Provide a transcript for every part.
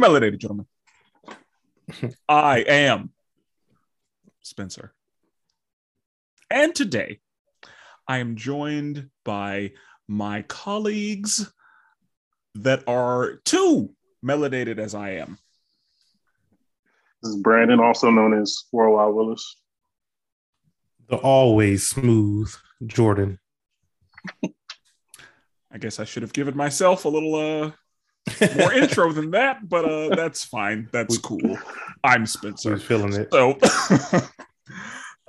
welcome to the League of Melanated Gentlemen. I am Spencer. And today I am joined by my colleagues that are too melanated as I am. This is Brandon, also known as Worldwide Willis. The always smooth Jordan. I guess I should have given myself a little uh more intro than that, but uh that's fine. That's cool. I'm Spencer. Who's feeling it? So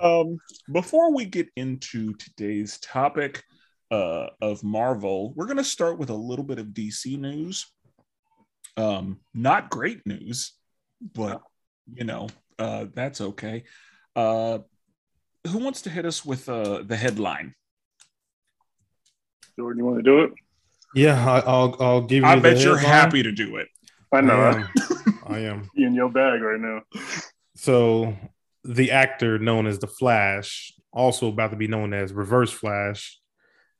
um before we get into today's topic uh of Marvel, we're gonna start with a little bit of DC news. Um, not great news, but you know, uh that's okay. Uh who wants to hit us with uh the headline? Jordan, you want to do it? Yeah, I, will I'll give you. I the bet you're headline. happy to do it. I know. I am. I am. In your bag right now. So, the actor known as the Flash, also about to be known as Reverse Flash,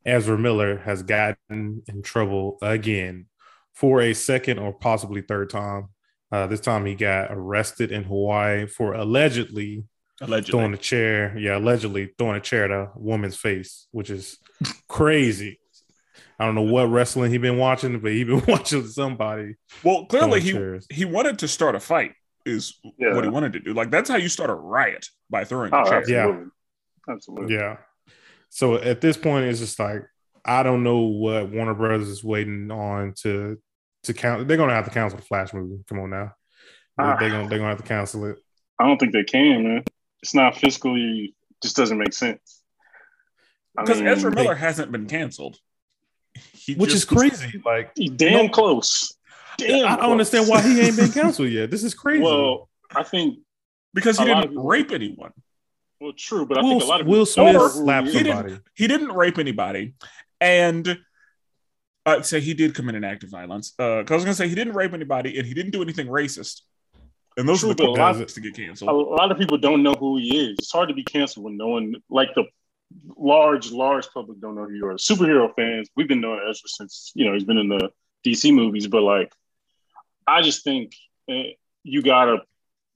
Ezra Miller, has gotten in trouble again for a second or possibly third time. Uh, this time, he got arrested in Hawaii for allegedly Allegedly. throwing a chair. Yeah, allegedly throwing a chair at a woman's face, which is crazy. I don't know what wrestling he been watching, but he been watching somebody. Well, clearly he chairs. he wanted to start a fight. Is Yeah. what he wanted to do. Like that's how you start a riot by throwing Oh, a chair. absolutely. Absolutely. Yeah. So at this point, it's just like I don't know what Warner Brothers is waiting on to to count. They're gonna have to cancel the Flash movie. Come on now, Ah. they're gonna they're gonna have to cancel it. I don't think they can, man. It's not fiscally, just doesn't make sense. I Because mean, Ezra Miller hasn't been canceled. He Which is just- crazy. Like he's damn No. close. Damn I don't close. understand why he ain't been canceled yet. This is crazy. Well, I think, because he didn't of- rape anyone. well, true, but I think a lot of Will people don't Smith who slapped he is. somebody. He didn't rape anybody, and I'd say he did commit an act of violence. Uh, 'cause I was gonna say he didn't rape anybody, and he didn't do anything racist. And those True, are the but a lot- to get canceled. A lot of people don't know who he is. It's hard to be canceled when no one, like the large, large public, don't know who you are. Superhero fans, we've been knowing Ezra since you know he's been in the DC movies, but like, I just think eh, you gotta,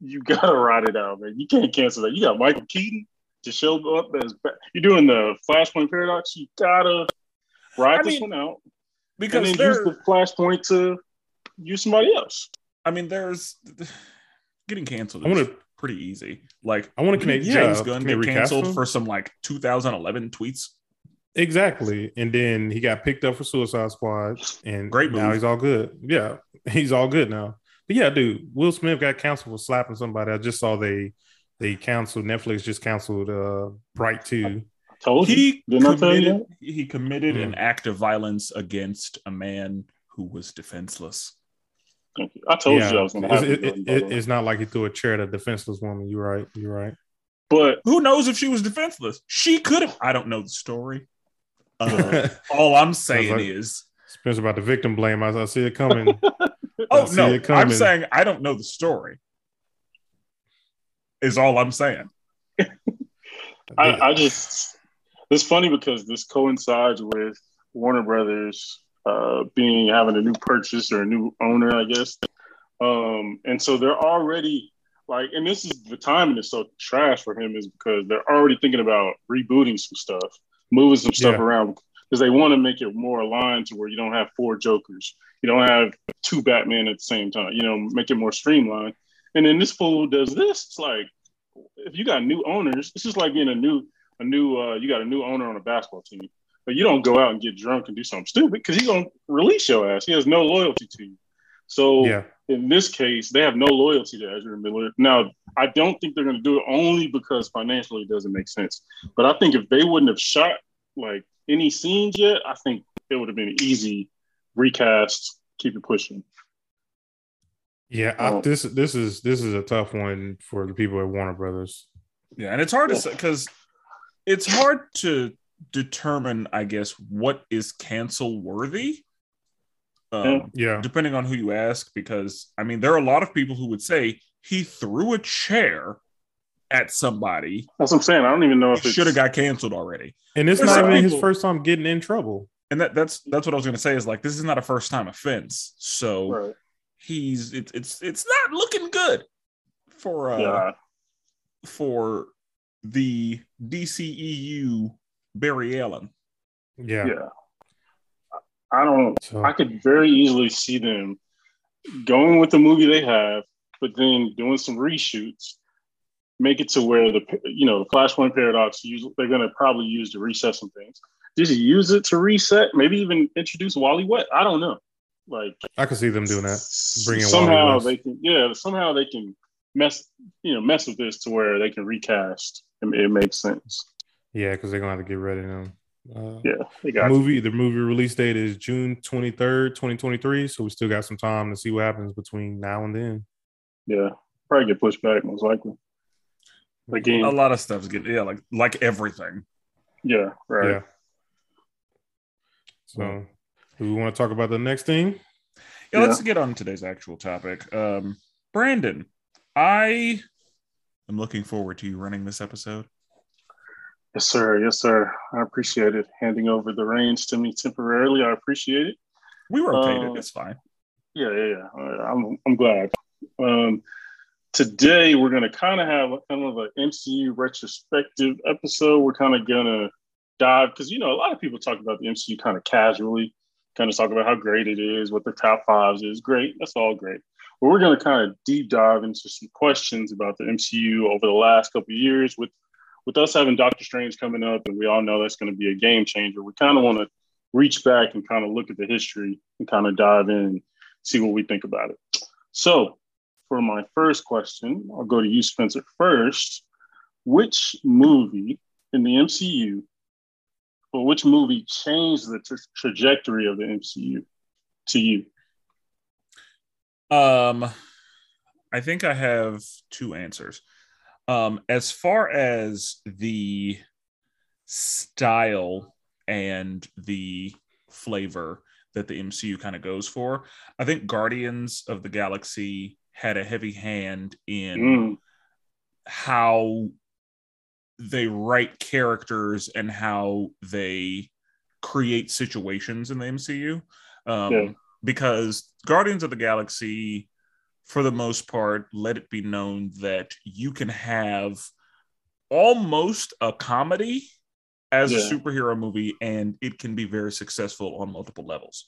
you gotta ride it out, man. You can't cancel that. You got Michael Keaton to show up as you're doing the Flashpoint paradox. You gotta ride I this mean, one out and Because then use the Flashpoint to use somebody else. I mean, there's getting canceled. I wanna- pretty easy. Like I wanna didn't connect- James yeah, Gunn can they get canceled him? for some like 2011 tweets. Exactly. And then he got picked up for Suicide Squad, and Great now he's all good. Yeah, he's all good now. But yeah, dude, Will Smith got canceled for slapping somebody. I just saw they they canceled Netflix just canceled uh Bright Two. Told you. He Didn't I tell you committed, that? he committed an Mm. act of violence against a man who was defenseless. Thank you. I told yeah, you I was going to it's, have it- it, it- it- it's not like he threw a chair at a defenseless woman. You're right. You're right. But Who knows if she was defenseless? She could have. I don't know the story. Uh, all I'm saying like- is, Spencer about the victim blame. I, I see it coming. oh no, coming. I'm saying I don't know the story. Is all I'm saying. I, I just it's funny because this coincides with Warner Brothers uh, being having a new purchase or a new owner, I guess. Um, and so they're already like, and this is the timing is so trash for him is because they're already thinking about rebooting some stuff, moving some stuff Yeah. around because they want to make it more aligned to where you don't have four Jokers, you don't have two Batman at the same time, you know, make it more streamlined. And then this fool does this. It's like if you got new owners, it's just like being a new a new uh you got a new owner on a basketball team. But you don't go out and get drunk and do something stupid because he's gonna release your ass. He has no loyalty to you. So yeah. in this case, they have no loyalty to Ezra Miller. Now, I don't think they're gonna do it only because financially it doesn't make sense. But I think if they wouldn't have shot like any scenes yet, I think it would have been easy recast, keep it pushing. Yeah, I, Oh. this this is this is a tough one for the people at Warner Brothers. Yeah, and it's hard to say because it's hard to determine, I guess, what is cancel worthy. Um, Yeah, depending on who you ask, because I mean, there are a lot of people who would say he threw a chair at somebody. That's what I'm saying. I don't even know if He it's should have got canceled already. and it's There's not some even his first time getting in trouble. and that that's that's what I was going to say is like this is not a first time offense, so Right. he's it's it's it's not looking good for uh Yeah. for the DCEU Barry Allen. Yeah. Yeah. I don't. So I could very easily see them going with the movie they have, but then doing some reshoots, make it to where the you know the Flashpoint paradox. Use, they're going to probably use to reset some things. Just use it to reset, maybe even introduce Wally West. I don't know. Like I could see them doing that. Bring in Wally somehow they can, yeah, somehow they can mess, you know, mess with this to where they can recast. and it makes sense. Yeah, because they're gonna have to get ready now. Uh, Yeah, they the got movie the movie release date is June twenty third, twenty twenty three. So we still got some time to see what happens between now and then. yeah, probably get pushed back most likely. Again, A lot of stuff's getting yeah, like like everything. yeah, right. Yeah. So, do we want to talk about the next thing? Yeah, let's get on to today's actual topic. Um, Brandon, I am looking forward to you running this episode. Yes, sir. Yes, sir. I appreciate it. Handing over the reins to me temporarily. I appreciate it. We rotated. Uh, it's fine. Yeah, yeah, yeah. I'm, I'm glad. Um, today we're gonna kind of have kind of an MCU retrospective episode. We're kind of gonna dive because you know a lot of people talk about the MCU kind of casually, kind of talk about how great it is, what the top fives is. Great, that's all great. But we're gonna kind of deep dive into some questions about the MCU over the last couple of years with with us having Doctor Strange coming up, and we all know that's going to be a game changer. We kind of want to reach back and kind of look at the history and kind of dive in see what we think about it. So, for my first question, I'll go to you, Spencer, first. Which movie in the MCU, or which movie changed the tra- trajectory of the MCU to you? Um, I think I have two answers. Um, as far as the style and the flavor that the MCU kind of goes for, I think Guardians of the Galaxy had a heavy hand in Mm, how they write characters and how they create situations in the MCU. Um, Yeah. Because Guardians of the Galaxy, for the most part, let it be known that you can have almost a comedy as a superhero movie and it can be very successful on multiple levels.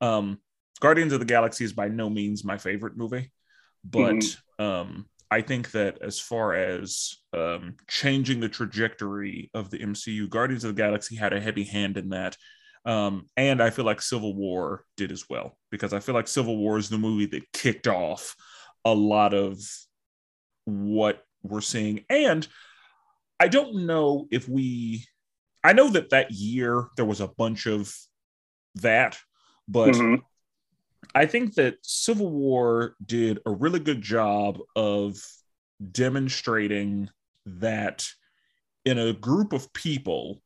Um, Guardians of the Galaxy is by no means my favorite movie, but Mm-hmm. um, I think that as far as um, changing the trajectory of the MCU, Guardians of the Galaxy had a heavy hand in that. Um, and I feel like Civil War did as well, because I feel like Civil War is the movie that kicked off a lot of what we're seeing. And I don't know if we, I know that that year there was a bunch of that, but mhm, I think that Civil War did a really good job of demonstrating that in a group of people,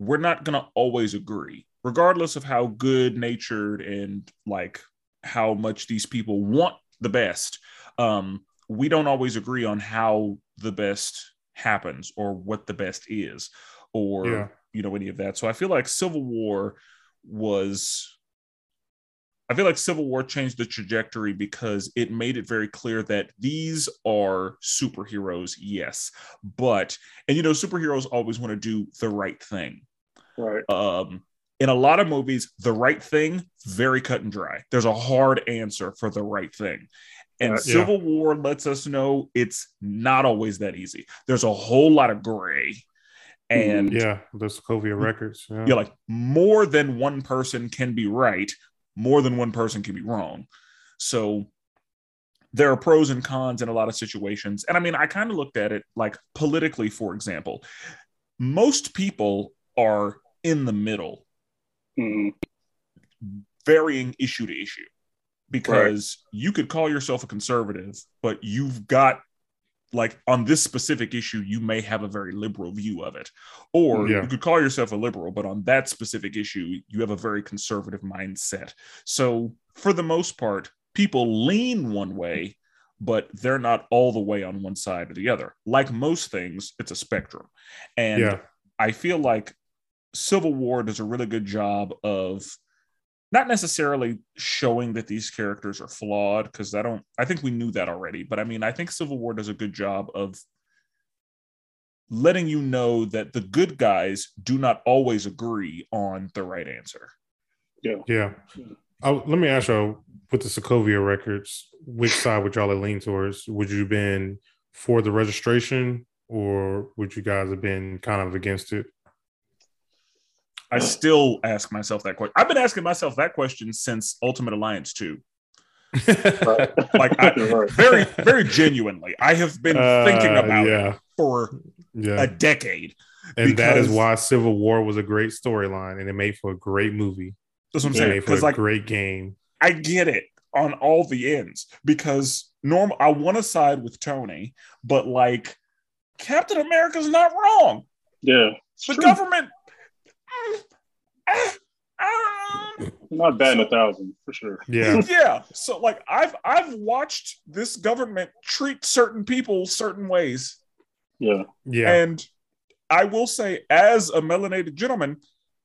we're not going to always agree, regardless of how good natured and like how much these people want the best. Um, we don't always agree on how the best happens or what the best is or Yeah. you know any of that so i feel like civil war was I feel like Civil War changed the trajectory because it made it very clear that these are superheroes, yes, but and you know superheroes always want to do the right thing. Right. Um, in a lot of movies, the right thing very cut and dry. There's a hard answer for the right thing. And Uh, yeah. Civil War lets us know it's not always that easy. There's a whole lot of gray. And Yeah, the Sokovia Accords. Yeah. you're like more than one person can be right more than one person can be wrong so there are pros and cons in a lot of situations and i mean i kind of looked at it like politically for example most people are in the middle. Mhm, varying issue to issue. Because you could call yourself a conservative but you've got like on this specific issue you may have a very liberal view of it. Or Yeah. you could call yourself a liberal but on that specific issue you have a very conservative mindset. So for the most part people lean one way but they're not all the way on one side or the other. Like most things it's a spectrum. And yeah. I feel like Civil War does a really good job of not necessarily showing that these characters are flawed because I don't I think we knew that already, but I mean I think Civil War does a good job of letting you know that the good guys do not always agree on the right answer. Yeah. Yeah. Oh, let me ask you with the Sokovia Accords, which side would y'all have leaned towards? Would you have been for the registration or would you guys have been kind of against it? I still ask myself that question. I've been asking myself that question since Ultimate Alliance 2. like I, very, very genuinely. I have been uh, thinking about yeah. it for yeah. a decade. And that is why Civil War was a great storyline and it made for a great movie. That's what I'm saying. For a like, great game. I get it on all the ends because normal I want to side with Tony, but like Captain America's not wrong. Yeah. The true. government not batting a thousand for sure. Yeah. yeah. So like I've I've watched this government treat certain people certain ways. Yeah. Yeah. And I will say, as a melanated gentleman,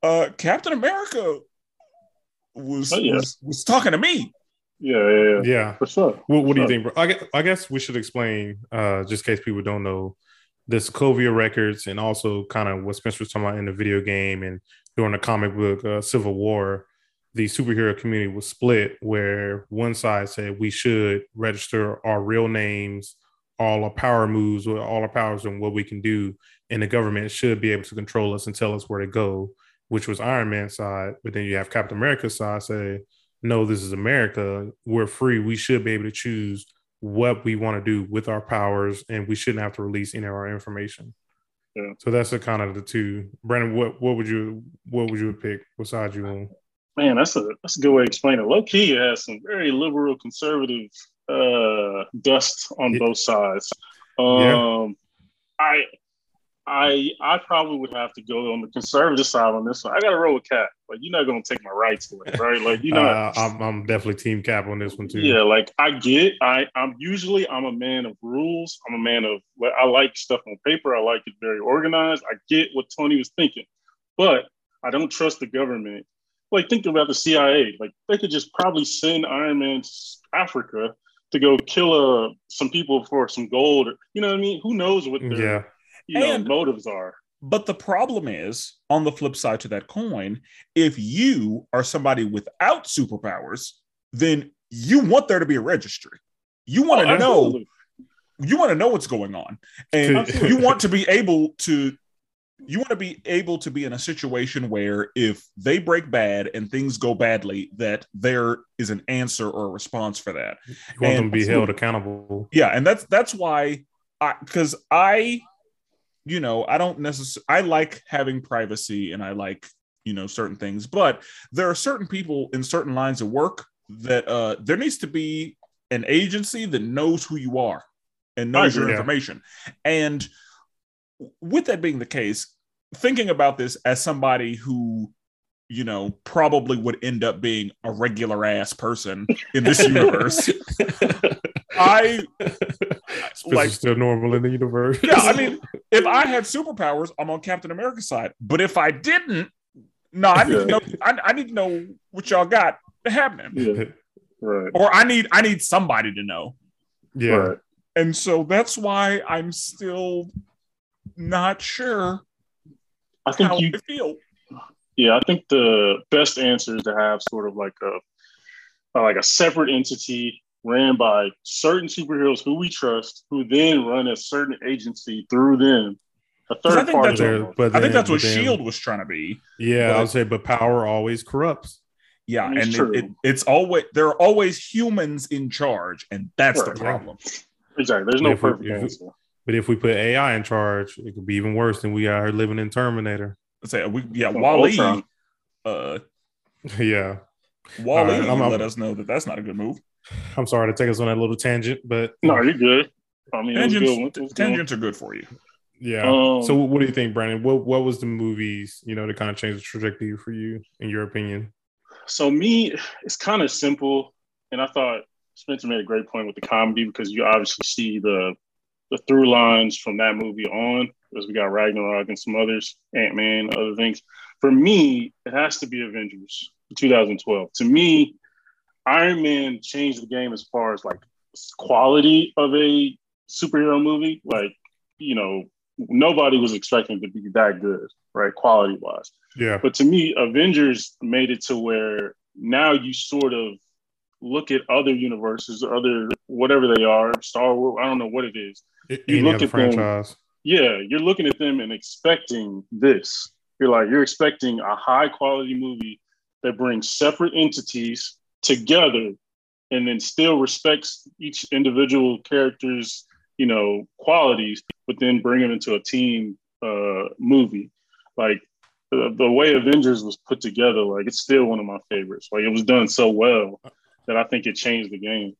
uh Captain America was, oh, yeah. was, was talking to me. Yeah, yeah, yeah. yeah. For sure. What, what for do you think, bro? I guess, I guess we should explain, uh, just in case people don't know, the Sokovia Accords and also kind of what Spencer was talking about in the video game and during the comic book uh, Civil War, the superhero community was split where one side said we should register our real names, all our power moves, all our powers and what we can do, and the government should be able to control us and tell us where to go which was Iron Man's side. But then you have Captain America's side say, no, this is America. We're free. We should be able to choose what we want to do with our powers, and we shouldn't have to release any of our information. Yeah. So that's the kind of the two. Brandon, what what would you what would you pick? What side you on? Man, that's a that's a good way to explain it. Low key has some very liberal conservative uh dust on yeah. both sides. Um yeah. I I I probably would have to go on the conservative side on this one. I got to roll with Cap. Like you're not gonna take my rights away, right? Like you know, uh, I'm I'm definitely Team Cap on this one too. Yeah, like I get. I I'm usually I'm a man of rules. I'm a man of I like stuff on paper. I like it very organized. I get what Tony was thinking, but I don't trust the government. Like think about the CIA. Like they could just probably send Iron Man to Africa to go kill uh, some people for some gold. Or, you know what I mean? Who knows what? Yeah you know, and, motives are. But the problem is, on the flip side to that coin, if you are somebody without superpowers, then you want there to be a registry. You want to oh, know. You want to know what's going on, and you want to be able to. You want to be able to be in a situation where if they break bad and things go badly, that there is an answer or a response for that. You want and, them to be held accountable. Yeah, and that's that's why I because I you know, I don't necessarily, I like having privacy and I like, you know, certain things, but there are certain people in certain lines of work that uh, there needs to be an agency that knows who you are and knows your information. And with that being the case, thinking about this as somebody who you know, probably would end up being a regular ass person in this universe. I like still normal in the universe. yeah, I mean, if I had superpowers, I'm on Captain America's side. But if I didn't, no, I need to know. I, I, need to know what y'all got happening. Yeah. Right. Or I need I need somebody to know. Yeah. Right. And so that's why I'm still not sure. I think you I feel. Yeah, I think the best answer is to have sort of like a like a separate entity ran by certain superheroes who we trust, who then run a certain agency through them. A third I think party. That's, but then, I think that's what then, Shield was trying to be. Yeah, but, I would say, but power always corrupts. Yeah, and it, it, it's always there are always humans in charge, and that's right, the problem. Exactly. There's no perfect we, answer. But if we put AI in charge, it could be even worse than we are living in Terminator. Let's say we yeah, Wally. Uh, yeah, Wally right, let us know that that's not a good move. I'm sorry to take us on that little tangent, but no, you're good. I mean, tangents, good tangents are good for you. Yeah. Um, so, what do you think, Brandon? What What was the movies you know to kind of change the trajectory for you, in your opinion? So, me, it's kind of simple, and I thought Spencer made a great point with the comedy because you obviously see the the through lines from that movie on, because we got Ragnarok and some others, Ant Man, other things. For me, it has to be Avengers 2012. To me, Iron Man changed the game as far as like quality of a superhero movie. Like, you know, nobody was expecting to be that good, right? Quality wise. Yeah. But to me, Avengers made it to where now you sort of look at other universes, other whatever they are, Star Wars, I don't know what it is. You You look at franchise. them, yeah, you're looking at them and expecting this. You're like, you're expecting a high quality movie that brings separate entities together and then still respects each individual character's, you know, qualities, but then bring them into a team uh, movie. Like the, the way Avengers was put together, like it's still one of my favorites. Like it was done so well that I think it changed the game.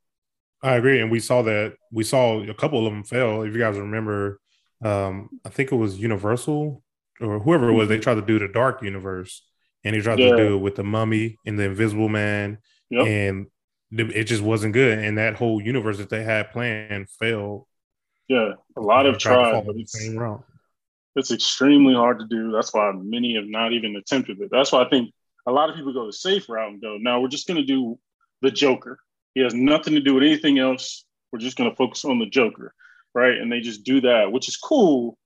I agree, and we saw that we saw a couple of them fail. If you guys remember, um, I think it was Universal or whoever it was. They tried to do the Dark Universe, and they tried Yeah. to do it with the Mummy and the Invisible Man, Yep. and it just wasn't good. And that whole universe that they had planned failed. Yeah, a lot of tried to tried, follow but it's, it's extremely hard to do. That's why many have not even attempted it. That's why I think a lot of people go the safe route and go, "No, we're just going to do the Joker. He has nothing to do with anything else. We're just going to focus on the Joker, right?" And they just do that, which is cool.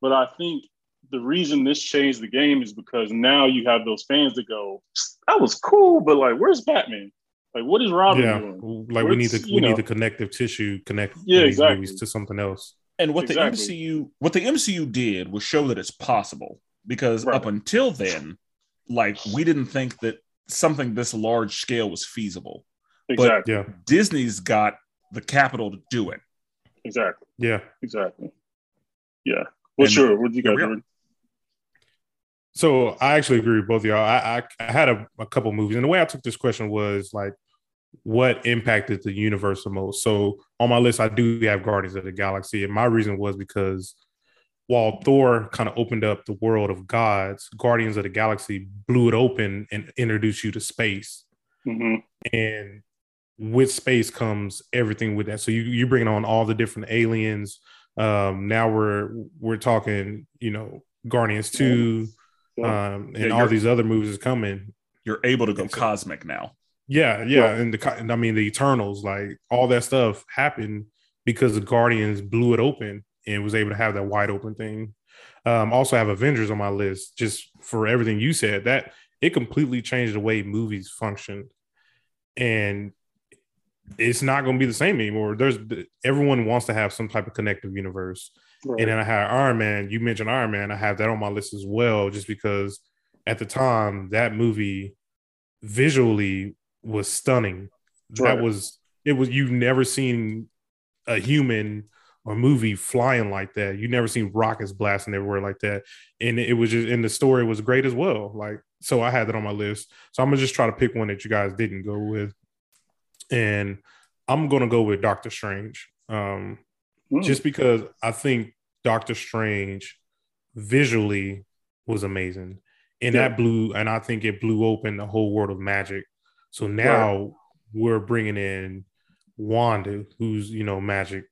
But I think the reason this changed the game is because now you have those fans that go, "That was cool, but like, where's Batman? Like, what is Robin Yeah, doing?" like we need the we know- need the connective tissue connect Yeah, these exactly. movies to something else. And what Exactly. the MCU what the MCU did was show that it's possible because Right. up until then, like we didn't think that something this large scale was feasible. Exactly, Yeah, Disney's got the capital to do it. exactly, yeah. exactly. Yeah. What's And your? What do you got? here we are. Jordan? So I actually agree with both of y'all. I, I, I had a, a couple movies, and the way I took this question was like, what impacted the universe the most? So on my list, I do have Guardians of the Galaxy, and my reason was because while Thor kind of opened up the world of gods, Guardians of the Galaxy blew it open and introduced you to space. Mhm. And with space comes everything with that. So you you bring on all the different aliens. Um, now we're we're talking, you know, Guardians two, Yeah. um, and Yeah, all these other movies is coming. You're able to go so- cosmic now. Yeah, yeah, and the and I mean the Eternals, like all that stuff happened because the Guardians blew it open and was able to have that wide open thing. Um, also have Avengers on my list just for everything you said. That it completely changed the way movies function, and it's not going to be the same anymore. There's everyone wants to have some type of connective universe. Right. And then I had Iron Man. You mentioned Iron Man. I have that on my list as well, just because at the time that movie visually was stunning. That was it was you've never seen a human or movie flying like that. You never seen rockets blasting everywhere like that. And it was just and the story was great as well. Like so I had that on my list. So I'm gonna just try to pick one that you guys didn't go with. And I'm gonna go with Doctor Strange. Um Mm. just because I think Doctor Strange visually was amazing. And Yeah. that blew, and I think it blew open the whole world of magic. So now we're bringing in Wanda, who's, you know, magic.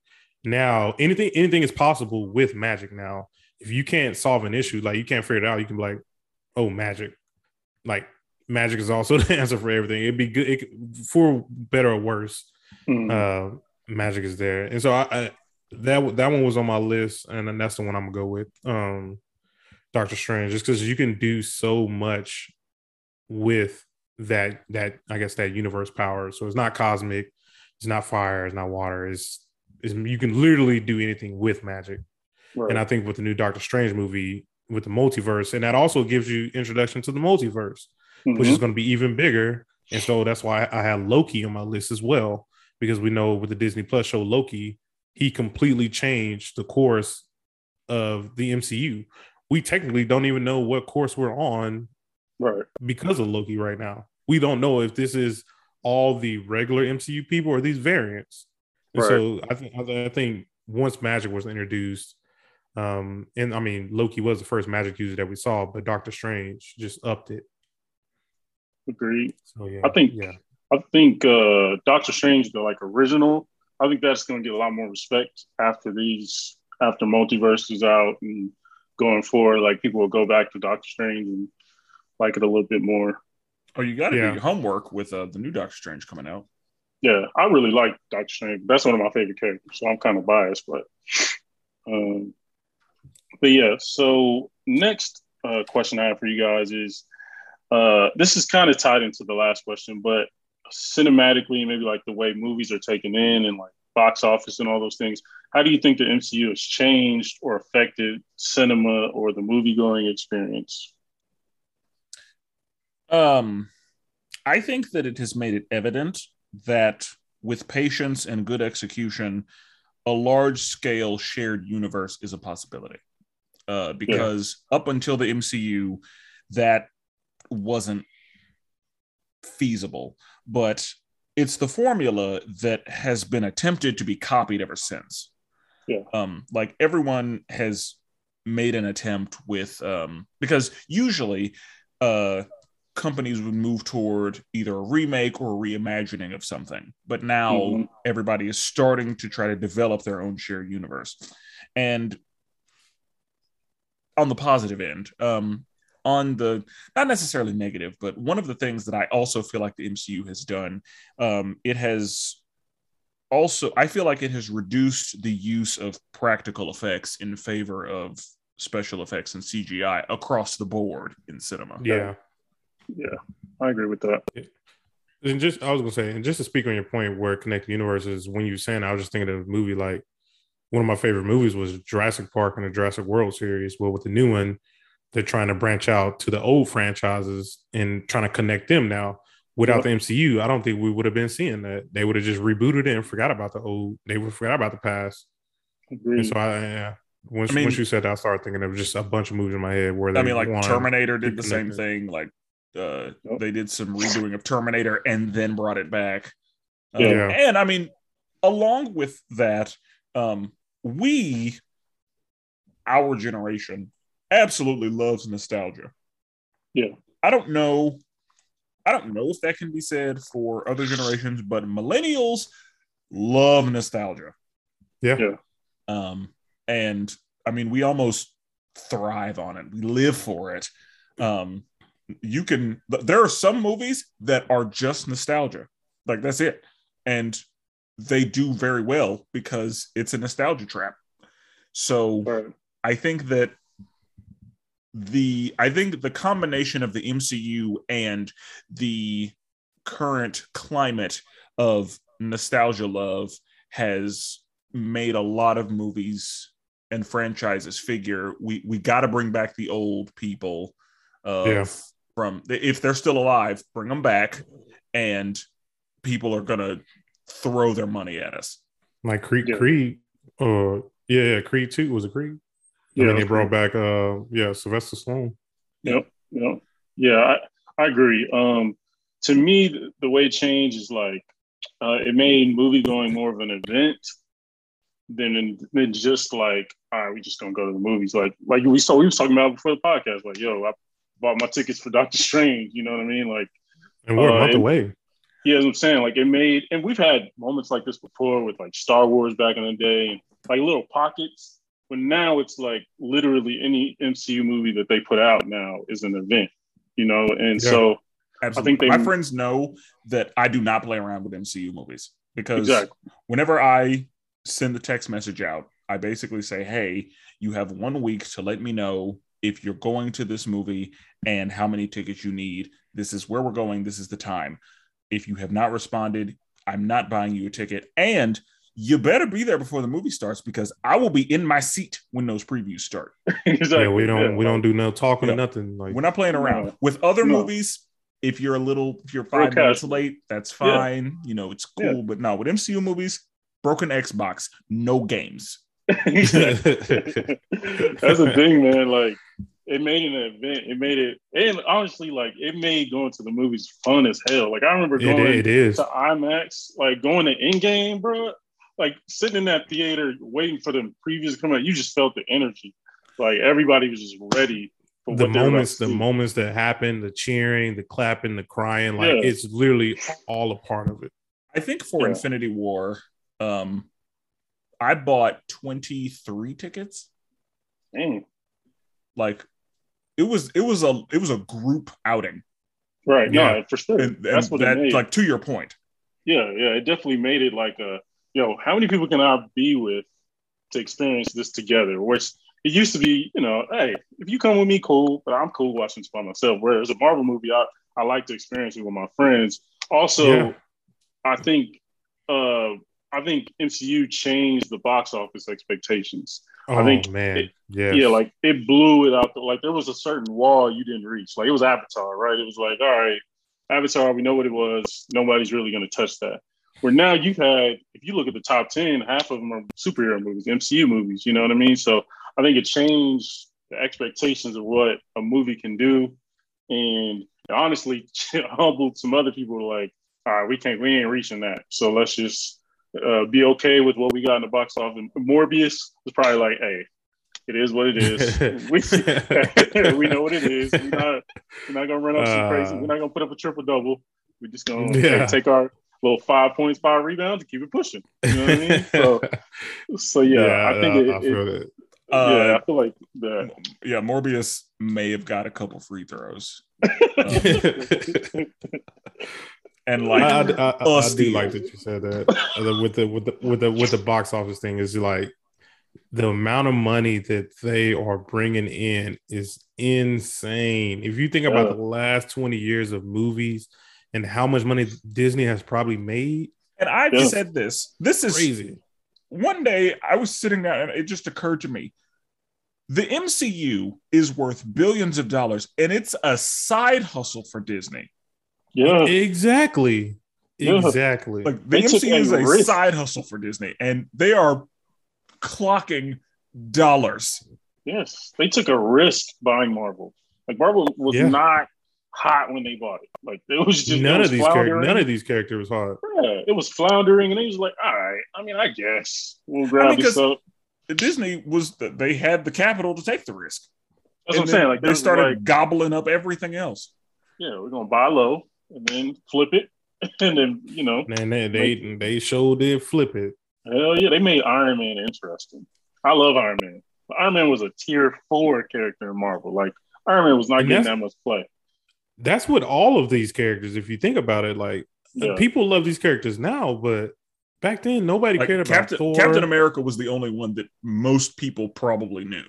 Now, anything, anything is possible with magic now. If you can't solve an issue, like you can't figure it out, you can be like, oh, magic. Like magic is also the answer for everything. It'd be good it, for better or worse Mhm. uh magic is there and so I, I that that one was on my list and then that's the one i'm gonna go with um doctor strange just because you can do so much with that that i guess that universe power so it's not cosmic it's not fire it's not water it's, it's you can literally do anything with magic right. and i think with the new doctor strange movie with the multiverse and that also gives you introduction to the multiverse which is Mhm. going to be even bigger. And so that's why I had Loki on my list as well, because we know with the Disney Plus show Loki, he completely changed the course of the MCU. We technically don't even know what course we're on right. because of Loki right now. We don't know if this is all the regular MCU people or these variants. And Right. so I think I think once Magic was introduced, um, and I mean Loki was the first Magic user that we saw, but Doctor Strange just upped it. Agreed. So yeah, I think- yeah. I think uh, Doctor Strange, the like original, I think that's going to get a lot more respect after these, after Multiverse is out and going forward. Like people will go back to Doctor Strange and like it a little bit more. Oh, you got to Yeah. do your homework with uh, the new Doctor Strange coming out. Yeah, I really like Doctor Strange. That's one of my favorite characters, so I'm kind of biased, but um, but yeah. So next uh, question I have for you guys is uh, this is kind of tied into the last question, but cinematically, maybe like the way movies are taken in and like box office and all those things. How do you think the MCU has changed or affected cinema or the movie going experience? Um, I think that it has made it evident that with patience and good execution, a large scale shared universe is a possibility. Uh, because up until the MCU, that wasn't feasible. But it's the formula that has been attempted to be copied ever since. Yeah. Um, like everyone has made an attempt with um because usually uh companies would move toward either a remake or a reimagining of something. But now Mhm. everybody is starting to try to develop their own shared universe. And on the positive end, um, on the not necessarily negative, but one of the things that I also feel like the MCU has done, um, it has also I feel like it has reduced the use of practical effects in favor of special effects and CGI across the board in cinema. Yeah. Yeah, I agree with that. And just I was gonna say, and just to speak on your point where connected universes, when you were saying, I was just thinking of a movie like one of my favorite movies was Jurassic Park and the Jurassic World series. Well, with the new one, they're trying to branch out to the old franchises and trying to connect them now. Without the MCU, I don't think we would have been seeing that. They would have just rebooted it and forgot about the old. They would forgot about the past. Agreed. And so I, yeah. Once, I mean- once you said that, I started thinking of just a bunch of movies in my head where they I mean, like Terminator did the same thing. Like uh, Yep. they did some redoing of Terminator and then brought it back. Um, Yeah. And I mean, along with that, um, we, our generation, absolutely loves nostalgia. Yeah. I don't know. I don't know if that can be said for other generations, but millennials love nostalgia. Yeah. Yeah. Um, and I mean, we almost thrive on it. We live for it. Um, you can. There are some movies that are just nostalgia, like that's it, and they do very well because it's a nostalgia trap. So Right. I think that the I think the combination of the MCU and the current climate of nostalgia love has made a lot of movies and franchises figure we we got to bring back the old people of Yeah. from if they're still alive bring them back and people are gonna throw their money at us like Creed, Yeah. Creed, uh, yeah, yeah, Creed Two was a Creed. Yeah, I mean, they brought back, uh, yeah, Sylvester Stallone. Yep. Yep. Yeah, I, I agree. Um, to me, the, the way change is like uh, it made movie going more of an event than than just like, all right, we just gonna go to the movies. Like like we saw we was talking about before the podcast. Like, yo, I bought my tickets for Doctor Strange. You know what I mean? Like, And we're Uh, a month away. yeah, as I'm saying, like it made, and we've had moments like this before with like Star Wars back in the day, and like little pockets. But now it's like literally any MCU movie that they put out now is an event, you know. And Yeah. so Absolutely. think they- My friends know that I do not play around with MCU movies because exactly, whenever I send the text message out, I basically say, "Hey, you have one week to let me know if you're going to this movie and how many tickets you need. This is where we're going. This is the time. If you have not responded, I'm not buying you a ticket, and you better be there before the movie starts because I will be in my seat when those previews start. exactly. Yeah, we don't, Yeah, we don't do no talking Yeah. or nothing. Like, We're not playing around No. with other No. movies. If you're a little, if you're Real five minutes casual. late, that's Yeah. fine. You know, it's Yeah. cool. But no, with MCU movies, broken Xbox, no games. That's the thing, man. Like it made an event. It made it, and honestly, like it made going to the movies fun as hell. Like I remember going it, going it is. to IMAX, like going to Endgame, bro. Like sitting in that theater waiting for the previews to come out, you just felt the energy. Like everybody was just ready for The what they were about moments, the see. moments that happened, the cheering, the clapping, the crying, like Yeah. it's literally all a part of it. I think for Yeah. Infinity War, um, I bought 23 tickets. Dang. Like it was it was a it was a group outing. Right. Yeah. No, for sure. And, That's and what it that made. like to your point. Yeah, yeah, it definitely made it like a yo. How many people can I be with to experience this together? Which it used to be, you know, hey, if you come with me, cool, but I'm cool watching this by myself. Whereas a Marvel movie, I I like to experience it with my friends. Also, Yeah. I think uh I think MCU changed the box office expectations. Oh think man, it- yeah, Yeah, like it blew it out. The, like there was a certain wall you didn't reach. Like it was Avatar, right? It was like, all right, Avatar, we know what it was. Nobody's really going to touch that. Where now you've had, if you look at the top 10, half of them are superhero movies, MCU movies, you know what I mean? So I think it changed the expectations of what a movie can do. And honestly, humbled some other people were like, all right, we can't, we ain't reaching that. So let's just uh, be okay with what we got in the box office. Morbius was probably like, hey, it is what it is. we, we know what it is. We're not, we're not gonna run up some Uh, crazy. We're not gonna put up a triple double. We're just gonna Yeah. take our little five points, five rebounds, and keep it pushing. You know what I mean? So, so yeah, I think it, I it- feel that. Uh, yeah, I feel like the yeah, Morbius may have got a couple free throws. And like I, I, I, I do like that you said that Uh, with the with the with the with the box office thing is like the amount of money that they are bringing in is insane. If you think about Yeah. the last twenty years of movies and how much money Disney has probably made, and I've Yeah. said this. This is crazy. one day I was sitting down and it just occurred to me the MCU is worth billions of dollars and it's a side hustle for Disney. yeah, Exactly. Yeah. Exactly. Like the They took MCU is a a risk. side hustle for Disney and they are clocking dollars. yes, they took a risk buying Marvel. Like Marvel was Yeah. not hot when they bought it. Like it was just none was of these characters, floundering. none of these characters was hard. Yeah, it was floundering, and he was like, "All right, I mean, I guess we'll grab mean, 'cause- this up." Disney was they had the capital to take the risk. That's what I'm saying. Like they started like, gobbling up everything else. yeah, we're gonna buy low and then flip it, and then you know, Man, they they, they sure did flip it. hell yeah, they made Iron Man interesting. I love Iron Man. But Iron Man was a tier four character in Marvel. Like Iron Man was not And getting that much play. That's what all of these characters, if you think about it, like Yeah, people love these characters now, but back then nobody Like cared about Captain, Thor. Captain America was the only one that most people probably knew.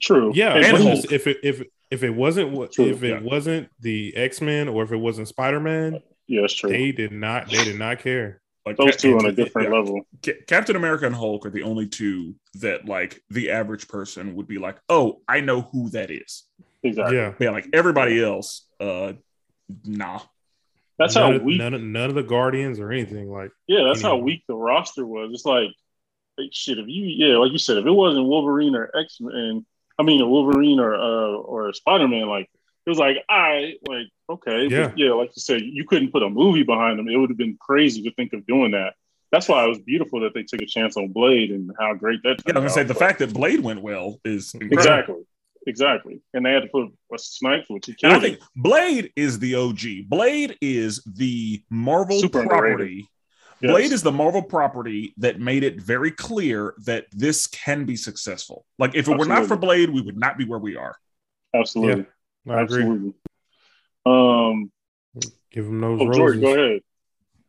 true. Yeah, And but And Hulk. Hulk. if it if if it wasn't True, if it yeah. wasn't the X Men or if it wasn't Spider Man, yeah, that's true. they did not they did not care. Like Those Cap- two on a different yeah. level. Captain America and Hulk are the only two that like the average person would be like, "Oh, I know who that is." Exactly. Yeah, Yeah, like everybody else, uh, nah. That's none how of, weak. none, of, none of the Guardians or anything like. Yeah, that's how weak the roster was. It's like, like, shit. If you, yeah, like you said, if it wasn't Wolverine or X Men, I mean, a Wolverine or uh, or Spider Man, like it was like, I like okay, Yeah. but yeah, like you said, you couldn't put a movie behind them. It would have been crazy to think of doing that. That's why it was beautiful that they took a chance on Blade and how great that. Yeah, I was gonna say the But- fact that Blade went well is incredible. exactly, exactly, and they had to put a snipe which he And I think. Blade is the OG. Blade is the Marvel Super property. Yes. Blade is the Marvel property that made it very clear that this can be successful. Like if it were not for Blade, we would not be where we are. absolutely, I agree. absolutely. Um, Give them those oh, roses. George, go ahead,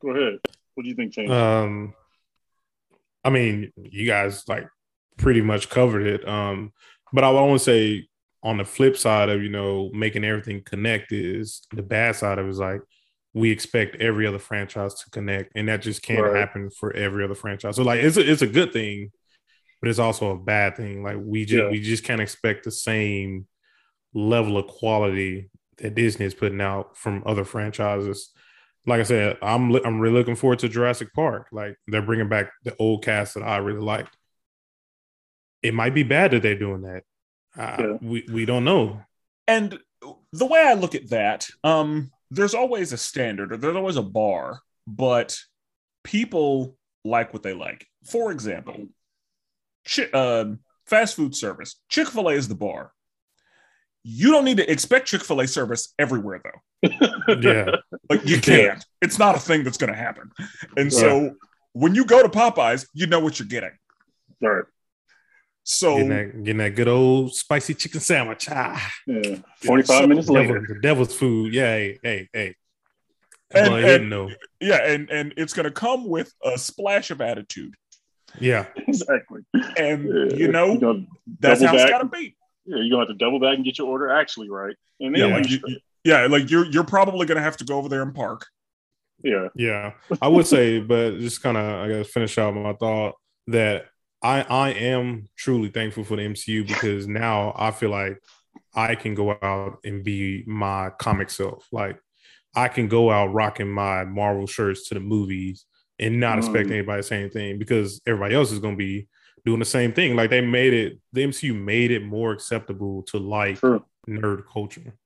go ahead. What do you think, James? Um, I mean, you guys like pretty much covered it. Um, but I want to say on the flip side of you know making everything connect is the bad side of it is like we expect every other franchise to connect, and that just can't Right. happen for every other franchise. So like it's a, it's a good thing, but it's also a bad thing. Like we just Yeah. we just can't expect the same level of quality that Disney is putting out from other franchises. Like I said, I'm I'm really looking forward to Jurassic Park. Like they're bringing back the old cast that I really liked. It might be bad that they're doing that. Uh, Yeah. We we don't know. And the way I look at that, um, there's always a standard or there's always a bar, but people like what they like. For example, chi- uh, fast food service. Chick fil A is the bar. You don't need to expect Chick fil A service everywhere, though. Yeah, Like you can't. It's not a thing that's going to happen. And so when you go to Popeyes, you know what you're getting. Right. So getting that, getting that good old spicy chicken sandwich. Ah, Yeah. 45 so- minutes devil, later. the devil's food. Yeah, hey, hey, hey. And- Well, and- know. yeah, and and it's gonna come with a splash of attitude, Yeah, Exactly. and Yeah. you know You're that's double how it's back. gotta be. yeah, you're gonna have to double back and get your order actually right. And Yeah, then like you, you- yeah, like you're you're probably gonna have to go over there and park. yeah. yeah. I would say, but just kind of, I guess, finish out my thought that I I am truly thankful for the MCU because now I feel like I can go out and be my comic self. Like I can go out rocking my Marvel shirts to the movies and not expect Mm. anybody to say anything because everybody else is going to be doing the same thing. Like they made it, the MCU made it more acceptable to like True. nerd culture.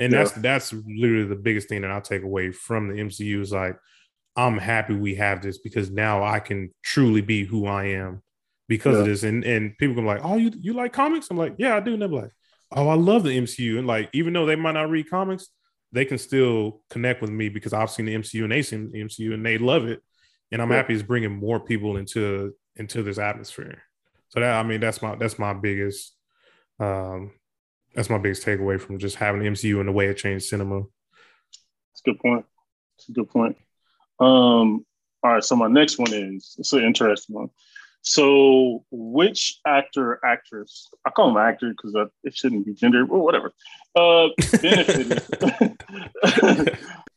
And Yeah. that's that's literally the biggest thing that I take away from the MCU is like I'm happy we have this because now I can truly be who I am because of this. And and people can be like, Oh, you you like comics? I'm like, Yeah, I do. And they're like, Oh, I love the MCU. And like, even though they might not read comics, they can still connect with me because I've seen the MCU and they seen the MCU and they love it. And I'm Yeah. happy it's bringing more people into into this atmosphere. So that I mean, that's my that's my biggest um that's my biggest takeaway from just having the MCU and the way it changed cinema. It's a good point. It's a good point. Um, all right, so my next one is it's an interesting one. So, which actor, actress, I call them actor because it shouldn't be gender, or whatever, uh, benefited.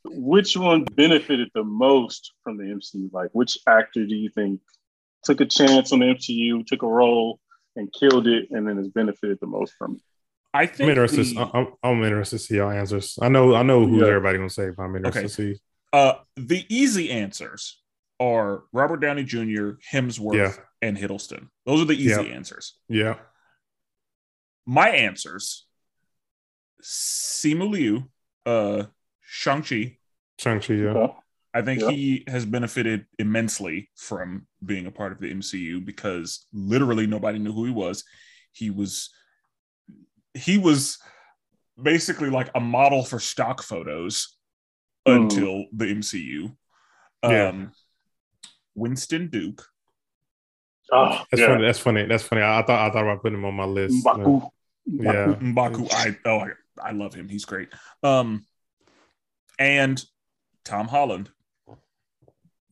which one benefited the most from the MCU? Like, which actor do you think took a chance on the MCU, took a role, and killed it, and then has benefited the most from it? I I'm interested. the, I'm, I'm interested to see y'all answers. I know I know who Yeah. everybody gonna say, but I'm interested Okay. to see. uh, the easy answers are Robert Downey Jr., Hemsworth, Yeah. And Hiddleston. Those are the easy Yeah. answers. Yeah, My answers: Simu Liu, uh, Shang Chi. Shang Chi. Yeah, Okay. I think Yeah. he has benefited immensely from being a part of the MCU because literally nobody knew who he was. He was he was basically like a model for stock photos Hmm. until the MCU. Yeah. Um Winston Duke. Oh, that's yeah. funny. That's funny. That's funny. I, I thought I thought about putting him on my list. Mbaku. Yeah. Mbaku. I oh I, I love him. He's great. Um and Tom Holland.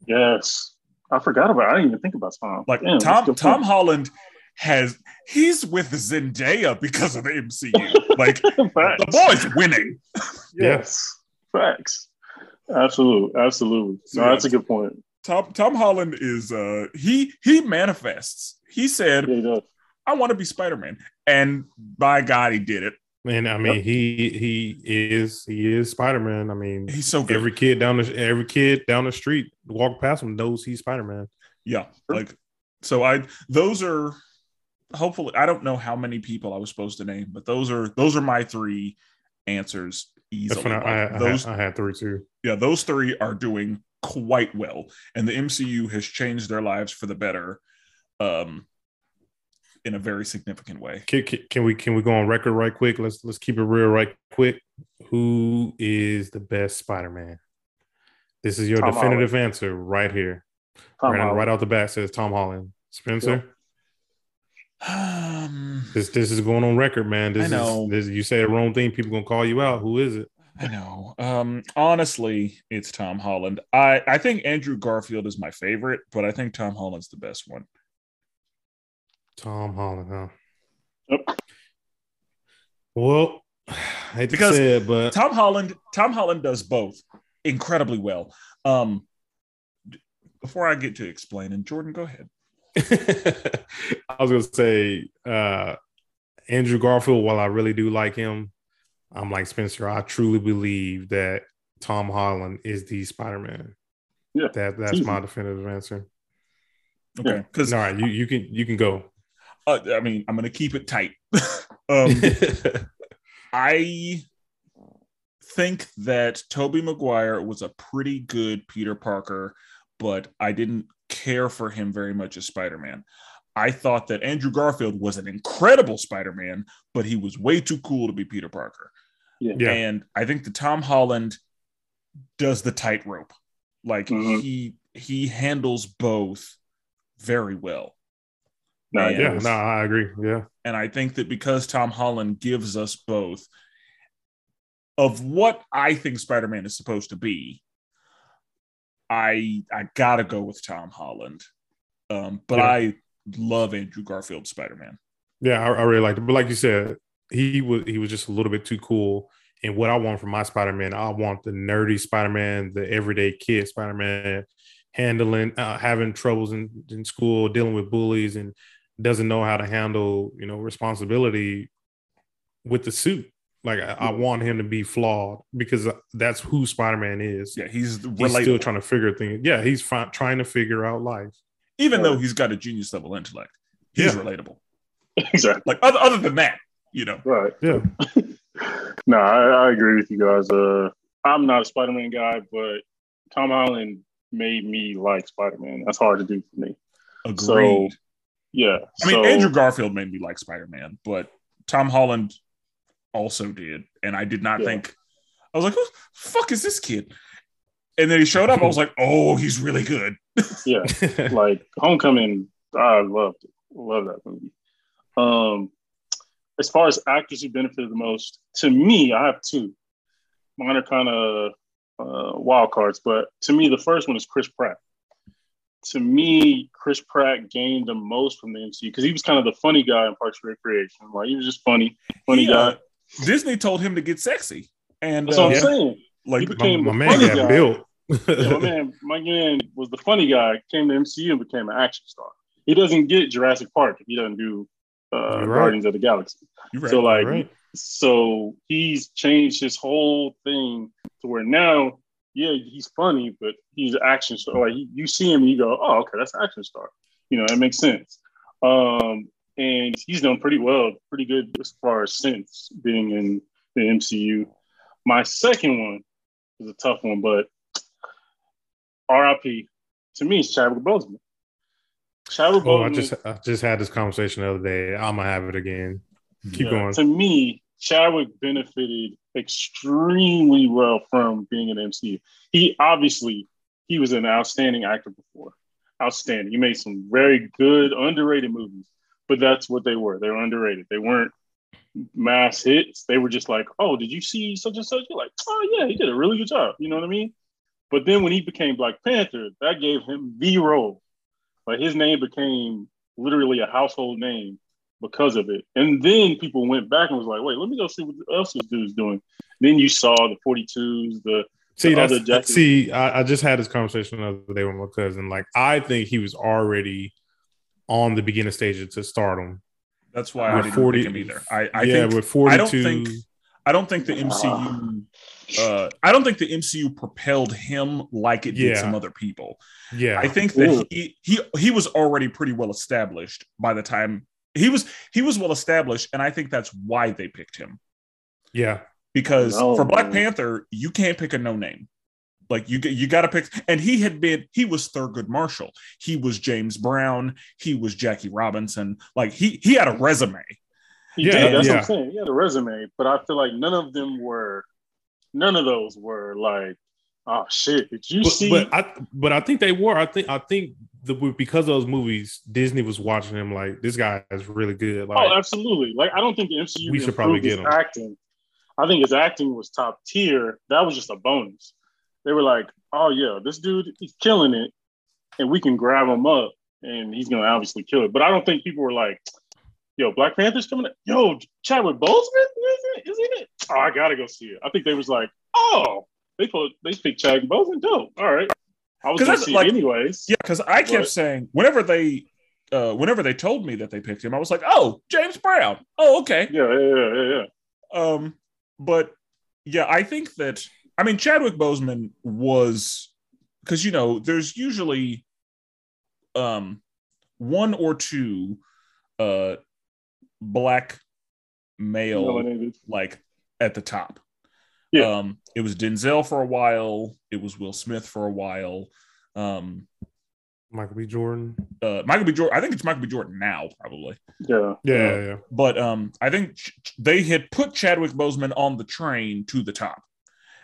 Yes. I forgot about it. I didn't even think about Tom. Like Damn, Tom Tom point. Holland has he's with Zendaya because of the MCU. Like the Facts. boy's winning. Yes. Facts. Absolutely. Absolutely. No, yeah. that's a good point. Tom Tom Holland is uh he he manifests. He said, Yeah, he. I want to be Spider-Man. And by God, he did it. And I mean, he he is he is Spider Man. I mean, He's so good. every kid down the every kid down the street walk past him knows he's Spider Man. yeah. Like so I those are hopefully I don't know how many people I was supposed to name, but those are those are my three answers That's easily. when I, Like, I, I, those had, I had three too. yeah, those three are doing quite well, and the MCU has changed their lives for the better, um, in a very significant way. Can, can, can we can we go on record right quick? Let's let's keep it real right quick. Who is the best Spider Man? This is your Tom definitive answer right here. Tom right, Holland. right out the bat says Tom Holland. Spencer, Um, this this is going on record, man. This I know. is this, you say the wrong thing, people gonna call you out. Who is it? I know. Um, honestly, it's Tom Holland. I I think Andrew Garfield is my favorite, but I think Tom Holland's the best one. Tom Holland, huh? Yep. Well, I hate Because to say it, but Tom Holland, Tom Holland does both incredibly well. Um, before I get to explaining, Jordan, go ahead. I was gonna say uh Andrew Garfield, while I really do like him, I'm like Spencer, I truly believe that Tom Holland is the Spider-Man. Yeah, That that's easy. my definitive answer. Okay, because All right, you you can you can go. uh, I mean, I'm gonna keep it tight. um, I think that Tobey Maguire was a pretty good Peter Parker, but I didn't care for him very much as Spider-Man. I thought that Andrew Garfield was an incredible Spider-Man, but he was way too cool to be Peter Parker. Yeah. And I think that Tom Holland does the tightrope. Like Mhm. he he handles both very well. No, And- Yeah, no, I agree. Yeah. And I think that because Tom Holland gives us both of what I think Spider Man is supposed to be, I I gotta go with Tom Holland. Um, but Yeah. I love Andrew Garfield Spider Man. Yeah, I, I really liked it. But like you said, he was he was just a little bit too cool. And what I want from my Spider Man, I want the nerdy Spider Man, the everyday kid Spider Man, handling uh, having troubles in, in school, dealing with bullies, and doesn't know how to handle you know responsibility with the suit. Like I, I want him to be flawed because that's who Spider Man is. Yeah, he's He's relatable. still trying to figure things. Yeah, he's fi- trying to figure out life. Even though he's got a genius level intellect, he's Yeah. relatable. exactly. Like other, other than that, you know. Right. Yeah. no, I, I agree with you guys. Uh, I'm not a Spider-Man guy, but Tom Holland made me like Spider-Man. That's hard to do for me. Agreed. So, Yeah. I mean, Andrew Garfield made me like Spider Man, but Tom Holland also did, and I did not Yeah. think I was like, "Who the fuck is this kid?" And then he showed up. I was like, "Oh, he's really good." yeah, like Homecoming, I loved it. Love that movie. Um, as far as actors who benefited the most, to me, I have two. Mine are kind of uh, wild cards, but to me, the first one is Chris Pratt. To me, Chris Pratt gained the most from the MCU because he was kind of the funny guy in Parks and Recreation. Like he was just funny, funny He, uh, guy. Disney told him to get sexy, and That's uh, what I'm yeah. saying. like He my, became my the man funny got guy. built. Yeah, my man, my man was the funny guy. Came to MCU and became an action star. He doesn't get Jurassic Park if he doesn't do uh, right. Guardians of the Galaxy. right. So like, right. so he's changed his whole thing to where now, yeah, he's funny, but he's an action star. Like you- you see him, and you go, oh, okay, that's an action star. You know, that makes sense. Um, and he's done pretty well, pretty good as far as since being in the MCU. My second one is a tough one, but RIP to me is Chadwick Boseman. Chadwick Oh, I just I just had this conversation the other day. I'm gonna have it again. Keep Yeah, going. To me, Chadwick benefited extremely well from being an MCU. He obviously he was an outstanding actor before. Outstanding. He made some very good, underrated movies, but that's what they were. They were underrated. They weren't mass hits. They were just like, oh, did you see such and such? You're like, oh yeah, he did a really good job. You know what I mean? But then when he became Black Panther, that gave him the role. Like his name became literally a household name because of it. And then people went back and was like, wait, let me go see what else this dude's doing. Then you saw the 42s, the See, the that's other jackets. see, I, I just had this conversation the other day with my cousin. Like, I think he was already on the beginning stages to stardom. That's why I With didn't 40 pick him either. I, I yeah, think with 42. I don't think I don't think the MCU. Uh, I don't think the MCU propelled him like it did some other people. yeah, I think that Ooh. he he he was already pretty well established by the time he was he was well established, and I think that's why they picked him yeah, because No, for Black man. Panther you can't pick a no name. Like you get you got to pick, and he had been he was Thurgood Marshall, he was James Brown, he was Jackie Robinson. Like he he had a resume. He Yeah, did. That's yeah. what I'm saying. He had a resume, but I feel like none of them were, none of those were like, oh shit, did you but, see? but I but I think they were. I think I think the because of those movies, Disney was watching him like this guy is really good. Oh, like, oh, absolutely. Like I don't think the MCU We should probably his get him. acting. I think his acting was top tier. That was just a bonus. They were like, oh yeah, this dude, he's killing it, and we can grab him up, and he's gonna obviously kill it. But I don't think people were like, yo, Black Panther's coming. Up. Yo, Chadwick Boseman, isn't it? Isn't it? Oh, I gotta go see it. I think they was like, oh, they put they picked Chadwick Boseman. Dope. All right. I was gonna see like- anyways. Yeah, because I kept saying whenever they uh whenever they told me that they picked him, I was like, oh, James Brown. Oh, okay. Yeah, yeah, yeah, yeah, yeah. Um, but yeah, I think that I mean Chadwick Boseman was because you know there's usually um one or two uh black male Nominated. like at the top. Yeah. Um, it was Denzel for a while. It was Will Smith for a while. Um, Michael B. Jordan. uh, Michael B. Jordan. I think it's Michael B. Jordan now, probably. Yeah, Yeah, yeah, yeah. But um, I think ch- they had put Chadwick Boseman on the train to the top.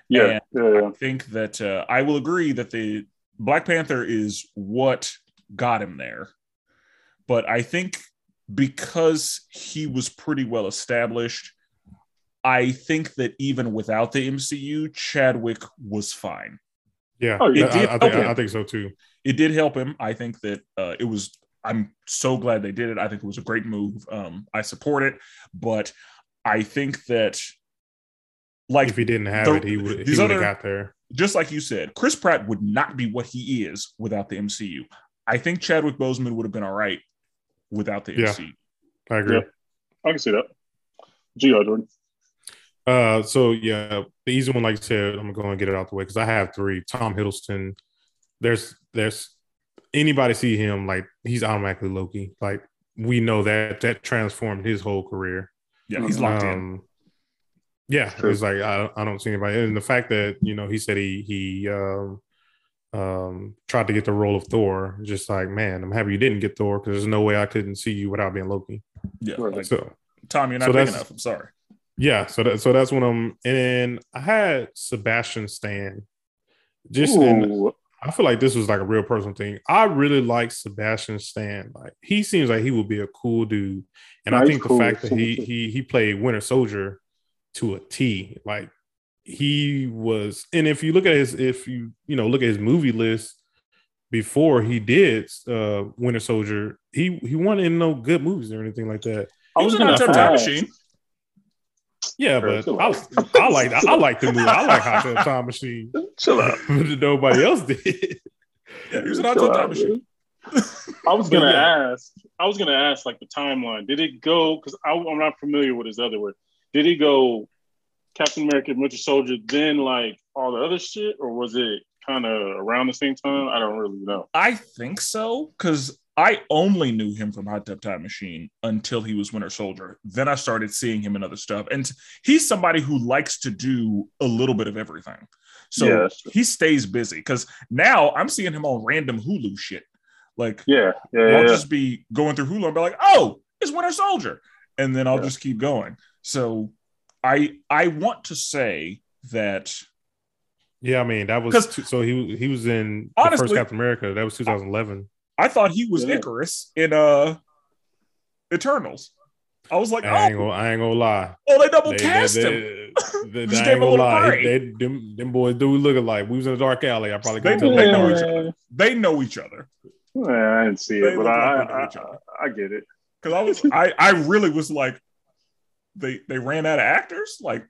yeah, And yeah, yeah. I think that uh, I will agree that the Black Panther is what got him there. But I think because he was pretty well established. I think that even without the MCU, Chadwick was fine. Yeah, Oh, yeah. I, I, It I did think I think so too. It did help him. I think that uh, it was. I'm so glad they did it. I think it was a great move. Um, I support it, but I think that, like, If he didn't have the- it, he would he would have got there. just like you said, Chris Pratt would not be what he is without the MCU. I think Chadwick Boseman would have been all right without the Yeah. MCU. I agree. Yeah. I can see that. Gio Jordan. Uh, so yeah, the easy one, like I said, I'm gonna go and get it out the way because I have three. Tom Hiddleston. There's there's anybody see him like he's automatically Loki. Like we know that that transformed his whole career. Yeah, he's locked in. Um, Yeah, True. it's like I, I don't see anybody, and the fact that you know he said he he um, um, tried to get the role of Thor, just like man, I'm happy you didn't get Thor because there's no way I couldn't see you without being Loki. Yeah, like So Tom, you're not so big enough. I'm sorry. yeah, so that so that's when I'm, and I had Sebastian Stan, just and Ooh, I feel like this was like a real personal thing. I really like Sebastian Stan. Like he seems like he would be a cool dude, and Nah, I think the cool. fact that he he he played Winter Soldier to a T, like he was. And if you look at his, if you you know look at his movie list before he did uh Winter Soldier, he he wasn't in no good movies or anything like that. I He was was gonna on Time. Machine. Yeah, Bro, but I, out. I like I like the movie. I like Hot Tub Time Machine. Chill out. Nobody else did. Yeah, he was an Hot Tub Time Machine. I was gonna yeah. ask. I was gonna ask like the timeline. Did it go? Because I'm not familiar with his other work. Did it go Captain America, Winter Soldier, then like all the other shit, or was it kind of around the same time? I don't really know. I think so because I only knew him from Hot Tub Time Machine until he was Winter Soldier. Then I started seeing him in other stuff, and he's somebody who likes to do a little bit of everything. So Yeah, he stays busy because now I'm seeing him on random Hulu shit. Like Yeah, yeah, I'll yeah. just be going through Hulu and be like, "Oh, it's Winter Soldier," and then I'll Yeah. just keep going. So I I want to say that Yeah, I mean that was two, so he he was in the Honestly- first Captain America. That was 2011. I thought he was Yeah. Ikaris in uh Eternals. I was like, I ain't oh, gonna I ain't gonna lie. oh, they double They, cast they, him. they- they- Just I gave ain't a gonna little lie. They, them, them boys do look alike. We was in a dark alley. I probably They, tell. they know each other. They know each other. Yeah, I didn't see They it, but I, like they know I. I, I get it. Because I was, I, I really was like, they they ran out of actors. Like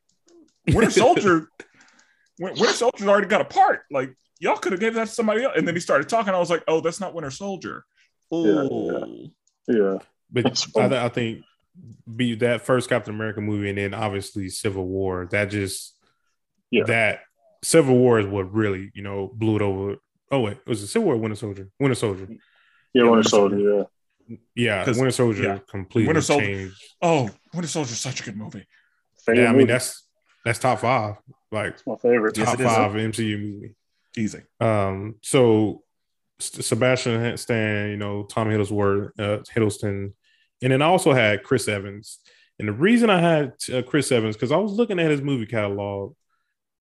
Winter Soldier, Win- Winter Soldier's already got a part. Like y'all could have gave that to somebody else. And then he started talking. I was like, oh, that's not Winter Soldier. Yeah, Oh, Yeah, But I, I think be that first Captain America movie, and then obviously Civil War. That just Yeah. that Civil War is what really you know blew it over. Oh wait, was it Civil War? or Winter Soldier. Winter Soldier. yeah, Yeah, Winter Winter Soldier. Yeah, Yeah, 'Cause- Winter Soldier yeah. completely Winter Soldier- changed. oh, Winter Soldier's such a good movie. favorite Yeah, I mean movie. that's that's top five, like It's my favorite. Top it is. five MCU movie. Easy. Um, so S- Sebastian Stan, you know, Tom Hiddlesworth, uh, Hiddleston, and then I also had Chris Evans. And the reason I had uh, Chris Evans because I was looking at his movie catalog.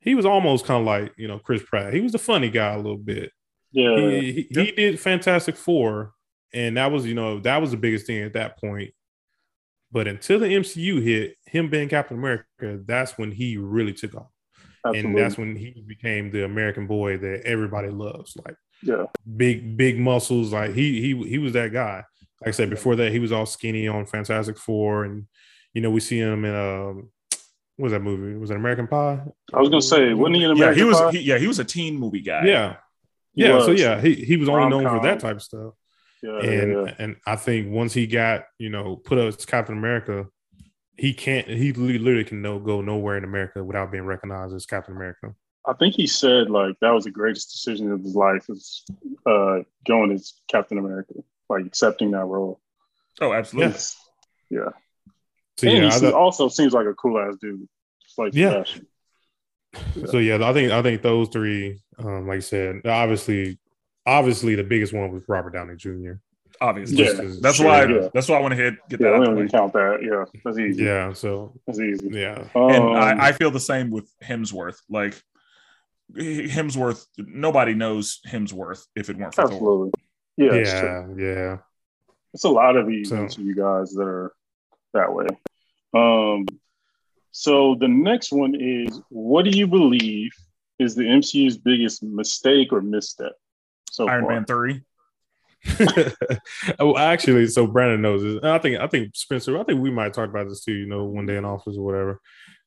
He was almost kind of like you know Chris Pratt. He was the funny guy a little bit. Yeah, He, he, he did Fantastic Four, and that was you know that was the biggest thing at that point. But until the MCU hit, him being Captain America, that's when he really took off absolutely. and that's when he became the American boy that everybody loves. Like yeah, big, big muscles. Like he he he was that guy. Like I said before that, he was all skinny on Fantastic Four, and you know we see him in um, what was that movie? Was it American Pie? I was gonna say, wasn't he in American Yeah, he was. Pie? He, yeah, he was a teen movie guy. Yeah, He yeah. So yeah, he he was only known for that type of stuff. Yeah, and yeah, yeah. and I think once he got you know put up as Captain America, he can't. He literally can no go nowhere in America without being recognized as Captain America. I think he said like that was the greatest decision of his life is uh, going as Captain America, like accepting that role. Oh, absolutely. It's- yeah. So and yeah, he I thought- also seems like a cool ass dude, just like Yeah. Sebastian. So yeah, I think I think those three, um, like I said, obviously, obviously the biggest one was Robert Downey Jr. Obviously. Yeah. That's Sure, why. yeah. That's why I want to hit get Yeah, that we out don't the even way. count that. Yeah, that's easy. Yeah, so That's easy. yeah, And Um, I, I feel the same with Hemsworth. Like Hemsworth, nobody knows Hemsworth if it weren't for Thor. absolutely. Yeah, it's true. yeah, yeah. It's a lot of these So- to you guys that are that way. Um, so the next one is what do you believe is the MCU's biggest mistake or misstep? So Iron far? Man three. oh, actually, so Brandon knows this. And I think I think Spencer. I think we might talk about this too. You know, one day in office or whatever.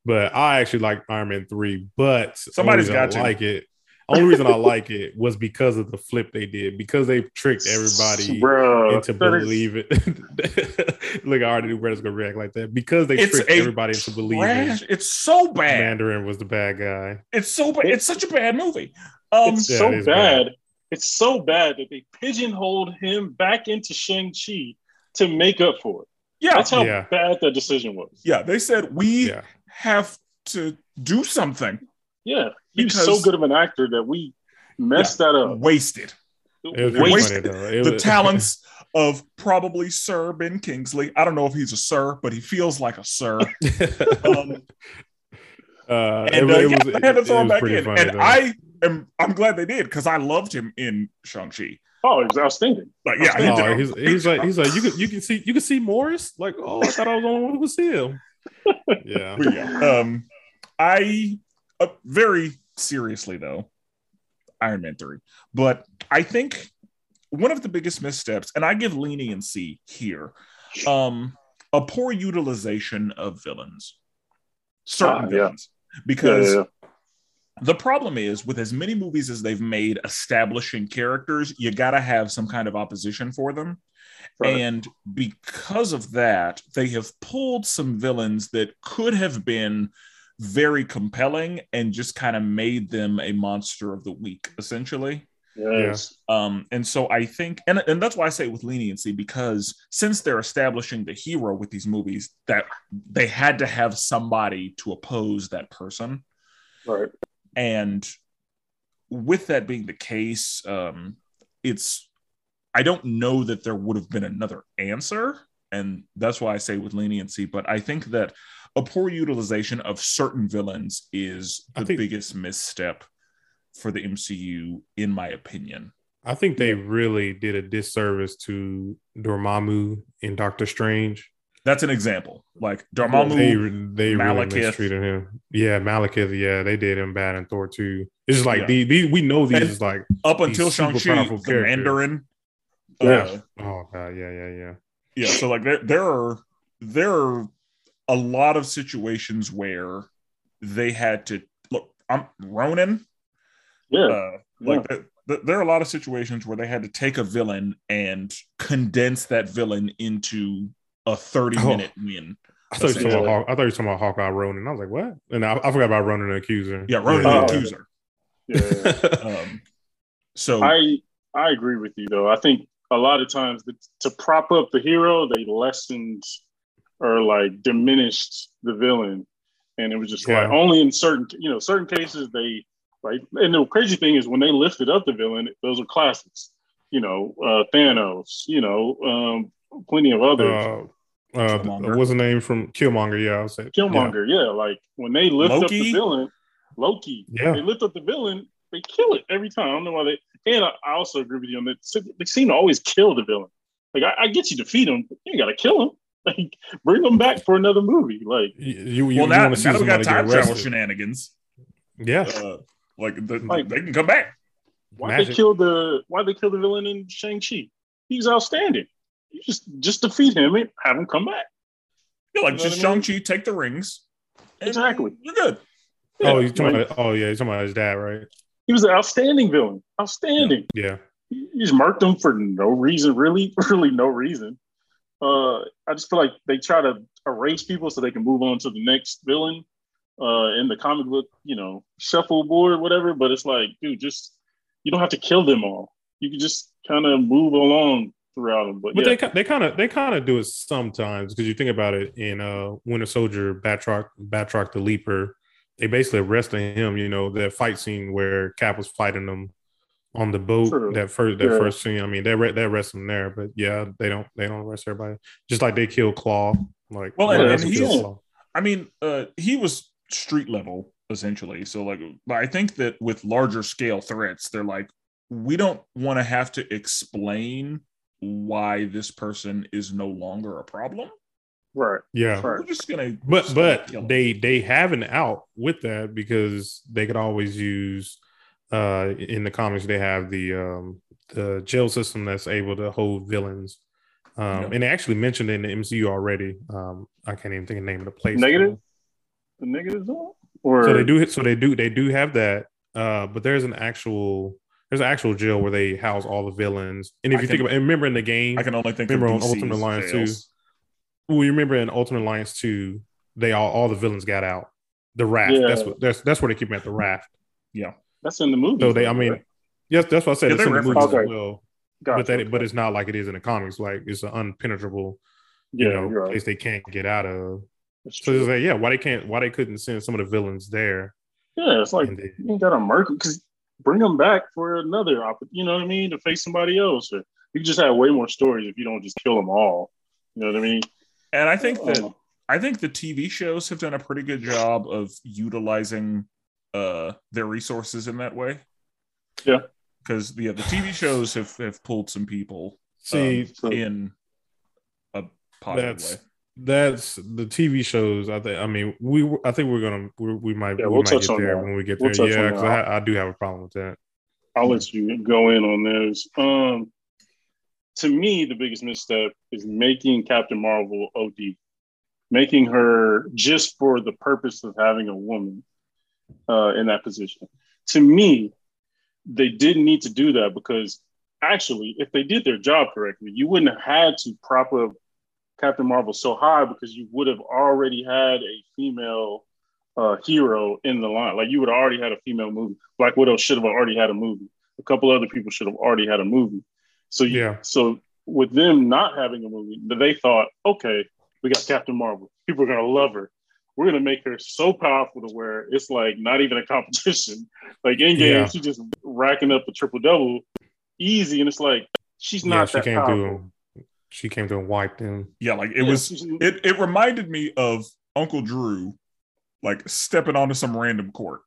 But I actually like Iron Man three. But somebody's reason got I to. like it. Only reason I like it was because of the flip they did. Because they tricked everybody Bruh, into that is- believe it. Look, I already knew Brandon's gonna react like that because they It's tricked a everybody into believing Trash. It's so bad. Mandarin was the bad guy. It's so bad. It's such a bad movie. Um, it's Yeah, so it is bad. bad. It's so bad that they pigeonholed him back into Shang Chi to make up for it. yeah, That's how Yeah. bad that decision was. yeah. They said we Yeah. have to do something. Yeah, He's Because- so good of an actor that we messed that up. Wasted It was Wasted funny though. It the was- talents of probably Sir Ben Kingsley. I don't know if he's a sir, but he feels like a sir. Um, Uh, and it, uh, it yeah, was, they had to throw him back in. funny, and though. I am I'm glad they did because I loved him in Shang Chi. Oh, it was outstanding. Like, yeah, he Oh, did he's, he's like he's like you can you can see you can see Morris like oh I thought I was the only one who could see him. Yeah, yeah, um, I uh, very seriously though, Iron Man three, but I think one of the biggest missteps, and I give leniency here, um, a poor utilization of villains, certain Ah, yeah. villains, because Yeah, yeah, the problem is with as many movies as they've made establishing characters, you got to have some kind of opposition for them. Right. And because of that, they have pulled some villains that could have been very compelling and just kind of made them a monster of the week, essentially. Yes. Um, and so I think, and, and that's why I say with leniency, because since they're establishing the hero with these movies, that they had to have somebody to oppose that person. Right. And with that being the case, um, it's I don't know that there would have been another answer, and that's why I say with leniency. But I think that a poor utilization of certain villains is the think- biggest misstep for the MCU, in my opinion. I think they really did a disservice to Dormammu in Doctor Strange. That's an example. Like They Dormammu, they really Malekith. mistreated him. Yeah, Malekith. Yeah, they did him bad in Thor too. It's just like Yeah. we know these And- is like up until Shang Chi, the. Mandarin. Yeah. Uh, oh god yeah yeah yeah yeah so like there, there are there are a lot of situations where they had to look i'm ronan Yeah. uh like th- th- there are a lot of situations where they had to take a villain and condense that villain into a 30 Oh. minute win I thought, you were talking about Hawk, I thought you were talking about Hawkeye Ronan. I was like, what? And I, I forgot about Ronan the Accuser. yeah ronan Yeah. the accuser yeah. um so I I agree with you though. I think a lot of times the, to prop up the hero, they lessened or like diminished the villain, and it was just like only in certain you know certain cases they like. And the crazy thing is when they lifted up the villain, those are classics. You know, uh, Thanos. You know, um, plenty of others. uh, uh, what's the name from Killmonger? Yeah, I'll say Killmonger, yeah. Like when they lift up the villain, Loki, Yeah. they lift up the villain, they kill it every time. I don't know why they. And I, I also agree with you on that. They seem to always kill the villain. Like I, I get you to defeat him, but you got to kill him. Like bring him back for another movie. Like You, you, well you now, wanna see now we got somebody time get travel shenanigans Yeah, uh, like, the, Like- they can come back why Magic. they kill the why they kill the villain in Shang Chi? He's outstanding. You just just defeat him and have him come back. yeah, like You know just what I mean? shang-chi take the rings Exactly. you're good oh, you talking like, about? Oh, yeah, you talking about his dad, right? he was an outstanding villain. Outstanding. Yeah, you just marked him for no reason, really, really no reason. Uh, I just feel like they try to erase people so they can move on to the next villain uh, in the comic book, you know, shuffleboard, whatever. But it's like, dude, just you don't have to kill them all. You can just kind of move along throughout them. But, but yeah, they they kind of they kind of do it sometimes because you think about it in uh Winter Soldier, Batroc, Batroc the Leaper, they basically arrested him. You know that fight scene where Cap was fighting them on the boat. True. That first that Yeah. first scene. I mean, they re- they arrest him there, but yeah, they don't they don't arrest everybody. Just like they kill Klaue. Like Well, and- they and he's- Klaue. I mean, uh, he was street level essentially. So, like, but I think that with larger scale threats, they're like, we don't want to have to explain why this person is no longer a problem. Right. Yeah. Right. We're just gonna But just gonna but kill 'em. they they have an out with that because they could always use uh in the comics they have the um the jail system that's able to hold villains. Um Yeah. and they actually mentioned it in the MCU already. Um I can't even think of the name of the place. Negative? The negative zone? Or So they do so they do they do have that. Uh but there's an actual there's an actual jail where they house all the villains. And if I you can- think about and remember in the game, I can only think Remember of on Ultimate Alliance jails. well, you remember in Ultimate Alliance 2, they all all the villains got out. The raft. Yeah. That's what that's that's where they keep them at the raft. Yeah, that's in the movie. So they, I mean, yes, that's what I said. Yeah, it's in the reference movies it. as well, gotcha. but that, but it's not like it is in the comics. Like it's an unpenetrable, yeah, you know, right. place they can't get out of. That's So true. it's like, yeah, why they can't, why they couldn't send some of the villains there? yeah, it's like they- you ain't got a murk because bring them back for another opportunity. You know what I mean? To face somebody else. Or you can just have way more stories if you don't just kill them all. You know what I mean? And I think that Uh, I think the TV shows have done a pretty good job of utilizing uh their resources in that way. Yeah. Because yeah, the TV shows have, have pulled some people see, so- in a positive That's- way. That's the TV shows. I think. I mean, we. I think we're gonna. we we might. Yeah, we we'll might touch get on there that. when we get We'll there. yeah, because. I, I do have a problem with that. I'll let you go in on those. Um, to me, the biggest misstep is making Captain Marvel OD, making her just for the purpose of having a woman uh, in that position. To me, they didn't need to do that because actually, if they did their job correctly, you wouldn't have had to prop up Captain Marvel so high because you would have already had a female uh, hero in the line. Like you would have already had a female movie. Black Widow should have already had a movie. A couple other people should have already had a movie. So you, Yeah. so with them not having a movie, they thought, okay, we got Captain Marvel. People are gonna love her. We're gonna make her so powerful to where it's like not even a competition. Like in game, Yeah. she's just racking up a triple double easy, and it's like she's Yeah, not she that powerful. Through. She came through and wiped him. Yeah, like it Yeah, was it it reminded me of Uncle Drew like stepping onto some random court.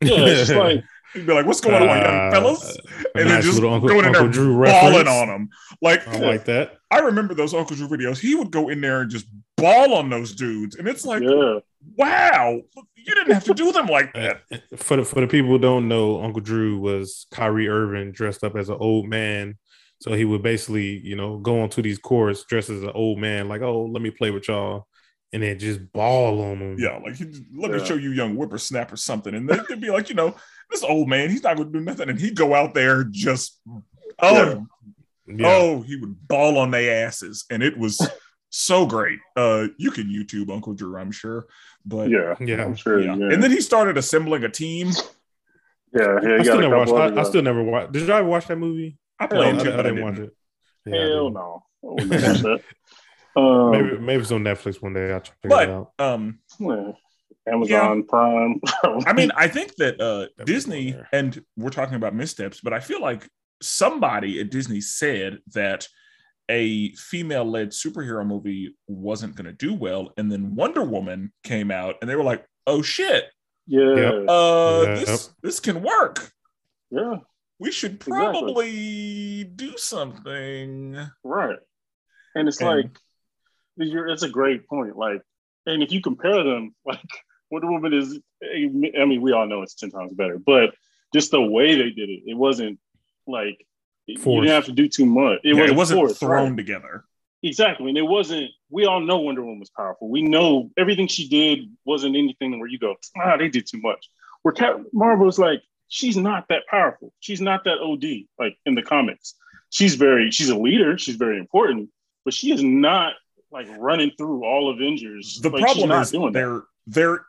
yeah, it's like He'd be like, "What's going on, young Uh, fellas?" a And then just Uncle, going in Uncle there Drew balling reference. on them. Like I like that. I remember those Uncle Drew videos. He would go in there and just ball on those dudes, and it's like, yeah, wow, you didn't have to do them like that. For the for the people who don't know, Uncle Drew was Kyrie Irving dressed up as an old man. So he would basically, you know, go onto these courts dressed as an old man, like, oh, let me play with y'all, and then just ball on them. Yeah, like he'd, let me Yeah. show you, young whippersnapper, or something, and they'd, they'd be like, you know, this old man, he's not going to do nothing, and he'd go out there just, oh, Yeah. oh, he would ball on their asses, and it was so great. Uh, you can YouTube Uncle Drew, I'm sure, but yeah, Yeah. I'm sure. yeah. Yeah, And then he started assembling a team. yeah, yeah. I still never watched. I, I still never watched. Did you ever watch that movie? I played I- too, I, but I didn't didn't. watch it. Yeah, Hell no. I wouldn't watch that. Um, Maybe maybe it's on Netflix one day. I'll check it out. um, yeah. Amazon Prime. I mean, I think that uh, Disney, and we're talking about missteps, but I feel like somebody at Disney said that a female led superhero movie wasn't going to do well. And then Wonder Woman came out, and they were like, oh shit, yeah, Yep. uh, Yep. this, this can work. yeah, We should Exactly. probably do something. right. And it's And- like, you're, it's a great point. Like, and if you compare them, like Wonder Woman is, I mean, we all know it's ten times better, but just the way they did it, it wasn't like you Forced. didn't have to do too much. It Yeah, wasn't, it wasn't forced, thrown right. together. Exactly. And it wasn't, we all know Wonder Woman was powerful. We know everything she did wasn't anything where you go, ah, they did too much. Where Cap Marvel's like, she's not that powerful. She's not that OD, like in the comics. She's very, she's a leader. She's very important, but she is not like running through all Avengers. The Like, she's problem not is doing that. there there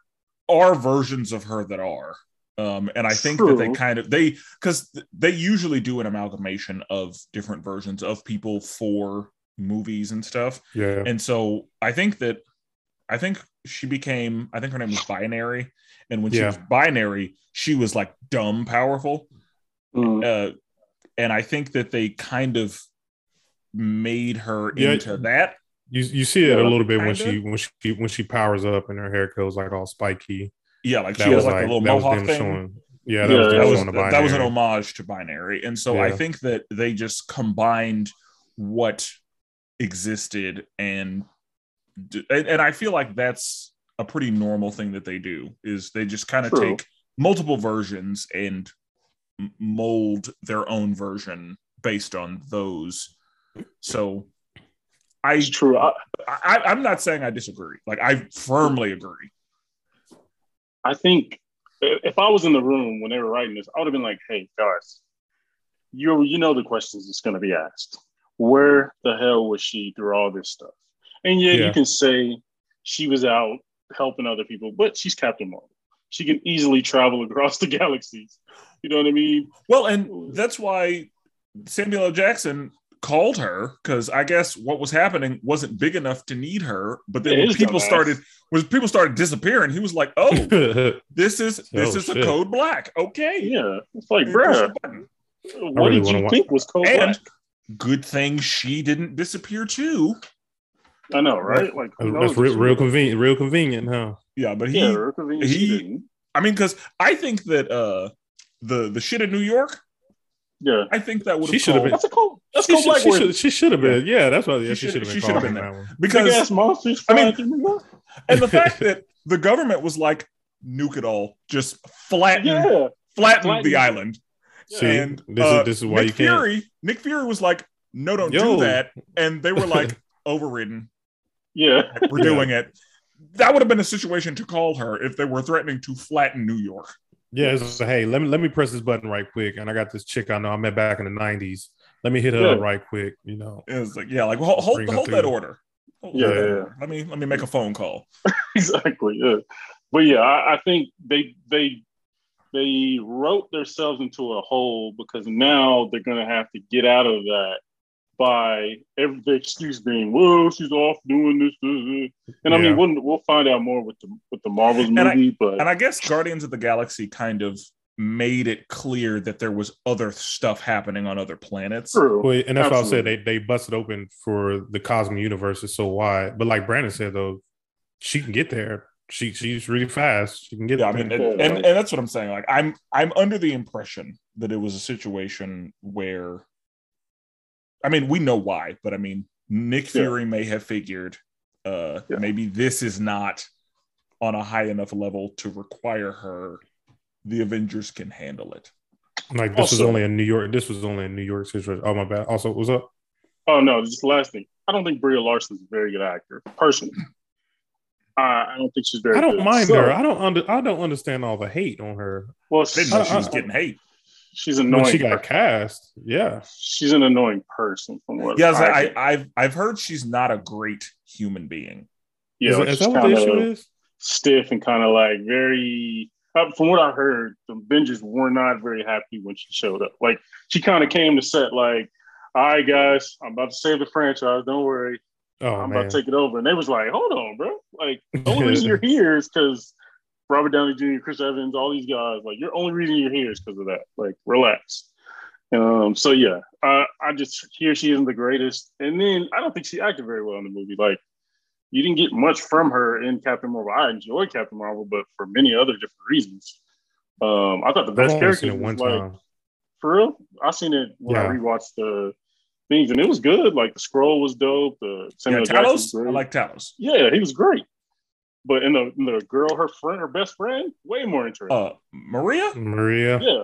are versions of her that are. Um, and I think that they kind of they because they usually do an amalgamation of different versions of people for movies and stuff. Yeah. And so I think that I think she became I think her name was Binary, and when she was Binary, she was like dumb powerful. Mm. Uh, and I think that they kind of made her Yeah. into that. You you see it Yeah, a little bit when she when she when she powers up and her hair goes like all spiky. Yeah, like That she has was like, like a little mohawk thing. showing. Yeah, that Yeah, was them that was that, that was an homage to binary and so i think that they just combined what existed and and, and I feel like that's a pretty normal thing that they do is they just kind of take multiple versions and mold their own version based on those. So I it's true. I, I I'm not saying I disagree. Like I firmly agree. I think if I was in the room when they were writing this, I would have been like, "Hey guys, you you know the questions that's going to be asked. Where the hell was she through all this stuff? And yeah, yeah, you can say she was out helping other people, but she's Captain Marvel. She can easily travel across the galaxies. You know what I mean? Well, and that's why Samuel L. Jackson called her because I guess what was happening wasn't big enough to need her. But then when people started when people started disappearing, he was like, "Oh, this is this oh, is shit. a code black." Okay, yeah, it's like, bro, what really did you think was code and black? Good thing she didn't disappear too. I know, right? Like that's real, real convenient, real convenient, huh? Yeah, but he, yeah, he, I mean, because I think that uh the the shit in New York. Yeah, I think that would. She should have been. That's a cool. That's she, cool. She, should, she should have been. Yeah, that's why. Yeah, she, should have been. She should have been there because monsters. I mean, and the fact that the government was like, nuke it all, just flatten, yeah. flatten, flatten the island. See, and this, uh, is, this is why Nick you can't. Fury, Nick Fury was like, no, don't Yo. do that, and they were like, overridden. Yeah, we're doing it. That would have been a situation to call her if they were threatening to flatten New York. Yeah, so, hey, let me let me press this button right quick, and I got this chick I know I met back in the '90s. Let me hit her yeah. up right quick. You know, it was like, yeah, like hold hold, hold that order. Hold yeah, that order. let me let me make a phone call. exactly. Yeah, but yeah, I, I think they they they wrote themselves into a hole because now they're going to have to get out of that by every the excuse being, "Well, she's off doing this." this, this. And yeah. I mean, we'll, we'll find out more with the with the Marvels movie, I, but and I guess Guardians of the Galaxy kind of made it clear that there was other stuff happening on other planets. True. Well, and that's Absolutely. why I said they they busted open for the cosmic universe is so wide. But like Brandon said though, she can get there. She she's really fast. She can get. Yeah, I mean, and, and, and that's what I'm saying. Like, I'm I'm under the impression that it was a situation where I mean, we know why, but I mean, Nick Fury yeah. may have figured uh, yeah. maybe this is not on a high enough level to require her. The Avengers can handle it. Like this also, was only a New York. This was only a New York situation. Oh my bad. Also, what's up? Oh no, just the last thing. I don't think Brie is a very good actor, personally. Uh, I don't think she's very. I don't good. mind so, her. I don't under. I don't understand all the hate on her. Well, she's, she's getting hate she's annoying. When she got cast, yeah, she's an annoying person. From what yes, I, I, have I've heard she's not a great human being. Yeah, is, is that what the issue is? Stiff and kind of like very. Uh, from what I heard, the Avengers were not very happy when she showed up. Like she kind of came to set like, "All right, guys, I'm about to save the franchise. Don't worry." Oh, I'm man. about to take it over. And they was like, hold on, bro. Like, the only reason you're here is because Robert Downey Jr., Chris Evans, all these guys. Like, your only reason you're here is because of that. Like, relax. Um, so yeah, I, I just hear she isn't the greatest, and then I don't think she acted very well in the movie. Like, you didn't get much from her in Captain Marvel. I enjoyed Captain Marvel, but for many other different reasons. Um, I thought the best character was like time. for real. I seen it when yeah. I rewatched the things, and it was good. Like the Skrull was dope. The Samuel yeah, Talos, I like Talos. Yeah, he was great. But in the, in the girl, her friend, her best friend, way more interesting. Uh, Maria? Maria. Yeah.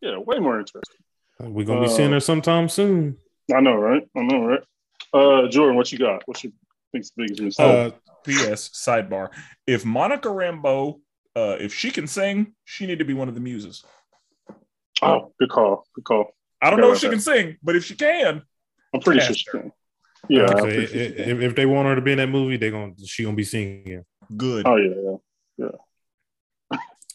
Yeah, way more interesting. We're gonna be uh, seeing her sometime soon. I know, right? I know, right? Uh Jordan, what you got? What's your think's the biggest news? Uh PS sidebar. If Monica Rambeau, uh, if she can sing, she need to be one of the muses. Oh, good call. Good call. I don't know if she that. can sing, but if she can, I'm pretty sure she can. Yeah. If, if, if, they want her to be in that movie, they're gonna she gonna be singing. Good. Oh yeah, yeah,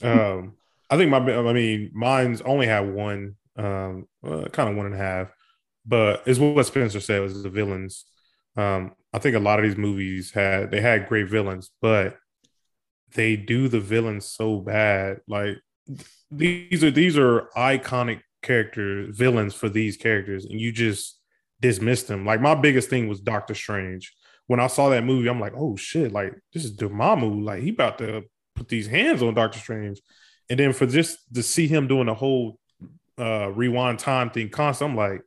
yeah. um, I think my, I mean, mine's only had one, um, uh, kind of one and a half, but it's what Spencer said was the villains. Um, I think a lot of these movies had they had great villains, but they do the villains so bad. Like these are these are iconic characters, villains for these characters, and you just dismiss them. Like my biggest thing was Doctor Strange when I saw that movie, I'm like, oh shit, like this is Dormammu, like he about to put these hands on Doctor Strange, and then for just to see him doing the whole uh rewind time thing constant, I'm like,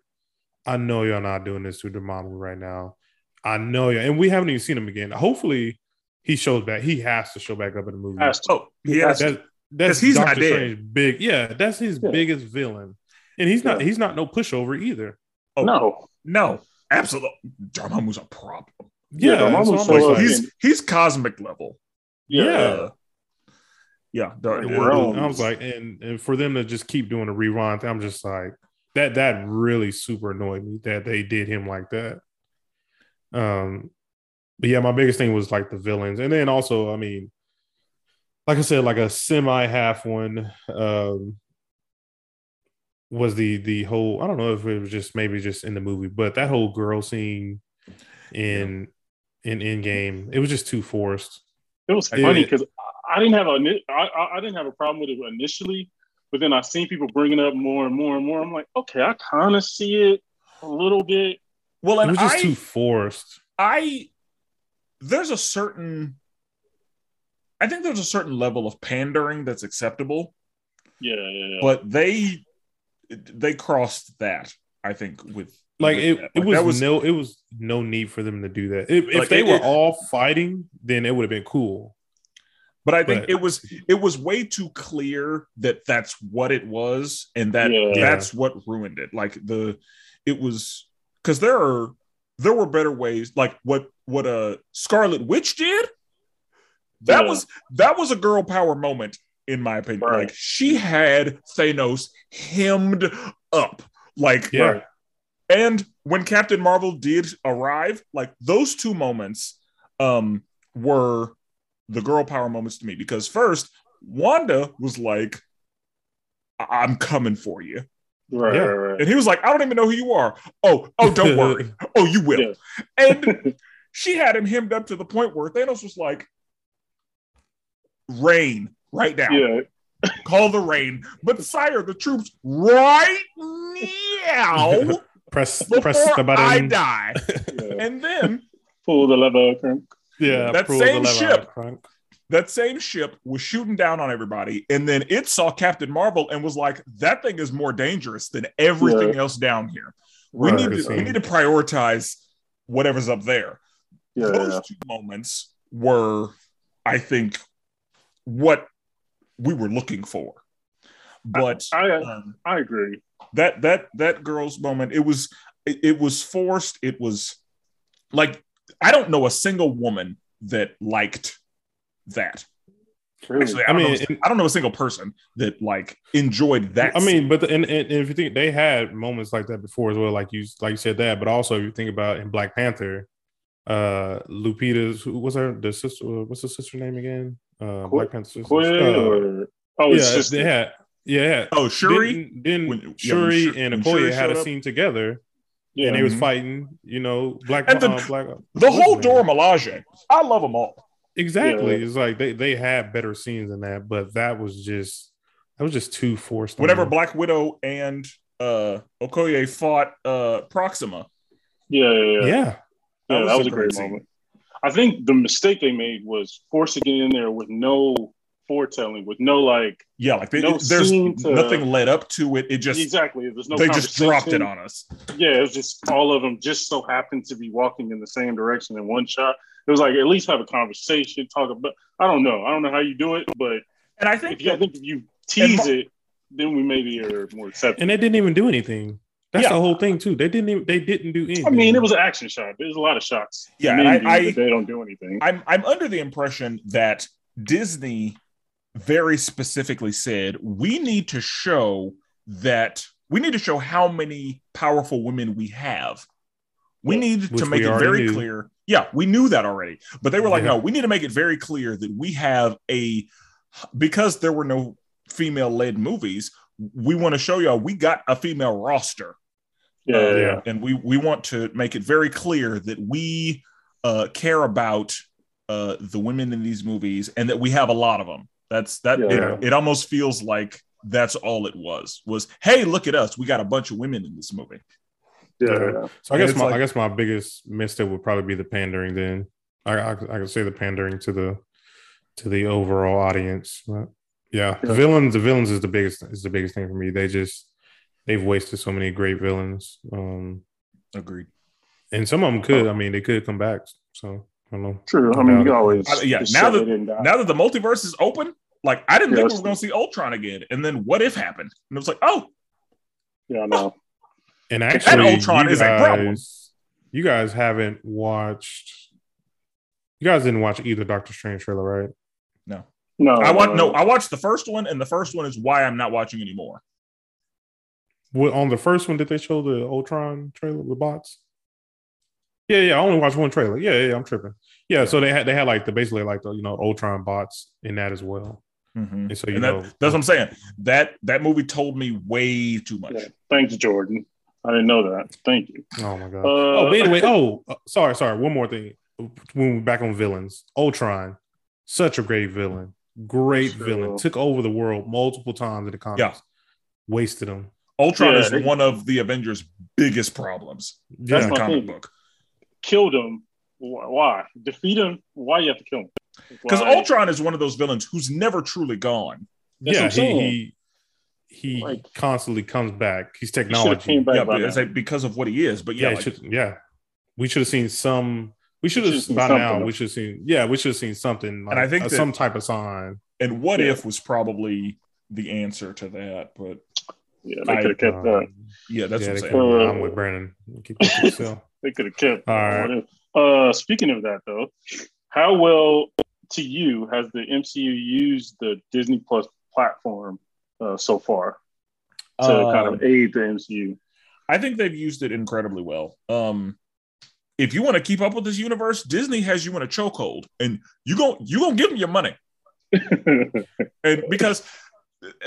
I know y'all not doing this to Dormammu right now. I know you, and we haven't even seen him again. Hopefully, he shows back. He has to show back up in the movie. Has to. Oh, yes. That- that's 'Cause he's not Doctor dead. Strange big. Yeah, that's his Yeah. biggest villain, and he's not. Yeah. He's not no pushover either. Oh, No. No, absolutely. Dormammu's a problem. Yeah, Yeah, Dormammu's that's so, what I'm uh, saying. he's he's cosmic level. Yeah. Yeah. Yeah, And And I was like, and, and for them to just keep doing a rewind, I'm just like, that that really super annoyed me that they did him like that. Um, but yeah, my biggest thing was like the villains, and then also, I mean, like I said, like a semi half one um, was the the whole. I don't know if it was just maybe just in the movie, but that whole girl scene in in in game, it was just too forced. It was Yeah. funny because I didn't have a ni- I, I I didn't have a problem with it initially, but then I seen people bringing up more and more and more. I'm like, okay, I kind of see it a little bit. well, It and was just I, too forced. I, there's a certain, I think there's a certain level of pandering that's acceptable, Yeah, yeah, yeah. but they, they crossed that. I think with like it, it Like, was, was no it was no need for them to do that if, if they it- were it- all fighting then it would have been cool But I think But- it was it was way too clear that that's what it was, and that Yeah. that's what ruined it. Like the it was because there are there were better ways. Like what what a Scarlet Witch did. That Yeah. was that was a girl power moment in my opinion. Right. Like she had Thanos hemmed up. Like yeah Right. And when Captain Marvel did arrive, like those two moments um were the girl power moments to me because first Wanda was like I- I'm coming for you. right, Yeah. right, right. And he was like, I don't even know who you are. Oh, oh, don't worry. Oh, you will. Yeah. And she had him hemmed up to the point where Thanos was like, rain right now. yeah, Call the rain. But sire, the troops right now press before press the button. I die. yeah. And then Pull the lever. crank. yeah That pull the same lever, ship. crunk. that same ship was shooting down on everybody. And then it saw Captain Marvel and was like, that thing is more dangerous than everything else down here. We Right. need to, we need to prioritize whatever's up there. Yeah, Those yeah. two moments were, I think, what we were looking for. But I um, I agree. that that that girl's moment, it was it, it was forced. It was like I don't know a single woman that liked that. Really. Actually, I I mean, know, and- I don't know a single person that like enjoyed that. I mean, but the, and, and, and if you think they had moments like that before as well, like you like you said that, but also if you think about in Black Panther, uh Lupita's who was her the sister what's the sister name again? Uh Qu- Black Panther sister. Quinn Uh, or oh, it's yeah, just they had yeah. oh Shuri, Then, then When- yeah, Shuri Shuri- and Okoye had showed a up. scene together, yeah. and they was Mhm. fighting. You know, Black And the- uh, Black the whole his name? Dora Milaje. I love them all. Exactly. Yeah. It's like they they had better scenes than that, but that was just that was just too forced. on Whenever. Black Widow and uh Okoye fought uh Proxima. yeah, yeah, yeah. yeah, Yeah, was that was a a great great scene. moment. I think the mistake they made was forcing it in there with no foretelling, with no like Yeah, like they, No there's scene to- nothing led up to it. It just exactly. There's no. they just dropped it on us. Yeah, it was just all of them just so happened to be walking in the same direction in one shot. It was like at least have a conversation, talk about. I don't know. I don't know how you do it, but And I if think you, I think if you tease it, then we maybe are more accepting. and they didn't even do anything. That's Yeah. the whole thing too. They didn't even they didn't do anything. I mean, it was an action shot. There's a lot of shots. Yeah, Men and do, I- I- they don't do anything. I'm I'm under the impression that Disney very specifically said we need to show that we need to show how many powerful women we have. We need Which to make it very knew. clear. Yeah, we knew that already. But they were like, Yeah. no, we need to make it very clear that we have a because there were no female led movies, we want to show y'all we got a female roster yeah, uh, yeah, yeah. and we we want to make it very clear that we uh, care about uh, the women in these movies and that we have a lot of them. That's that. Yeah. It, it almost feels like that's all it was. Was hey, look at us, we got a bunch of women in this movie. yeah, Yeah. yeah. So I guess my like- I guess my biggest mistake would probably be the pandering. Then I I, I could say the pandering to the to the overall audience. But yeah, the Yeah. villains the villains is the biggest is the biggest thing for me. They just they've wasted so many great villains. Um, Agreed. And some of them could. I mean, they could come back. So I don't know. True. I mean, you can always. I- yeah, now that- Now that the multiverse is open, like I didn't Yeah, think we were going to see Ultron again, and then what if happened? And it was like, oh, yeah, I know. And actually, Ultron you is a problem. guys- You guys haven't watched. You guys didn't watch either Doctor Strange trailer, right? no, No, I want no, I watched the first one, and the first one is why I'm not watching anymore. What on the first one did they show the Ultron trailer with bots? Yeah, yeah. I only watched one trailer. Yeah, yeah. I'm tripping. Yeah, so they had they had like the basically like the you know Ultron bots in that as well. Mhm. And so you And know that's what I'm saying. That that movie told me way too much. Yeah. Thanks, Jordan. I didn't know that. Thank you. Oh my god. Uh, oh, but anyway. Oh, uh, sorry, sorry. One more thing. When we're back on villains, Ultron, such a great villain, great Sure. villain. Took over the world multiple times in the comics. Yeah. Wasted them. Ultron Yeah, is they- one of the Avengers' biggest problems Yeah. in the my comic thing. book. Killed him. Why? Defeat him. Why you have to kill him? Because Ultron is one of those villains who's never truly gone. That's yeah. what I'm saying. He he he Like- constantly comes back. He's He should have technology. came back yeah, by it's like because of what he is. But yeah, yeah, like, should, yeah. We should have seen some. We should should've have seen by now. something. We should have seen. Yeah, we should have seen something. Like, And I think uh, that- some type of sign. and what Yeah. if was probably the answer to that. But yeah, they I- could have kept that. Um, yeah, that's yeah, what they I'm saying. Uh, I'm with Brandon. Keep that to yourself. They could have kept. All right. Uh, speaking of that, though, how well to you has the MCU used the Disney Plus platform uh, so far to kind Um, of aid the MCU? I think they've used it incredibly well. Um, if you want to keep up with this universe, Disney has you in a chokehold, and you go you gonna give them your money. And because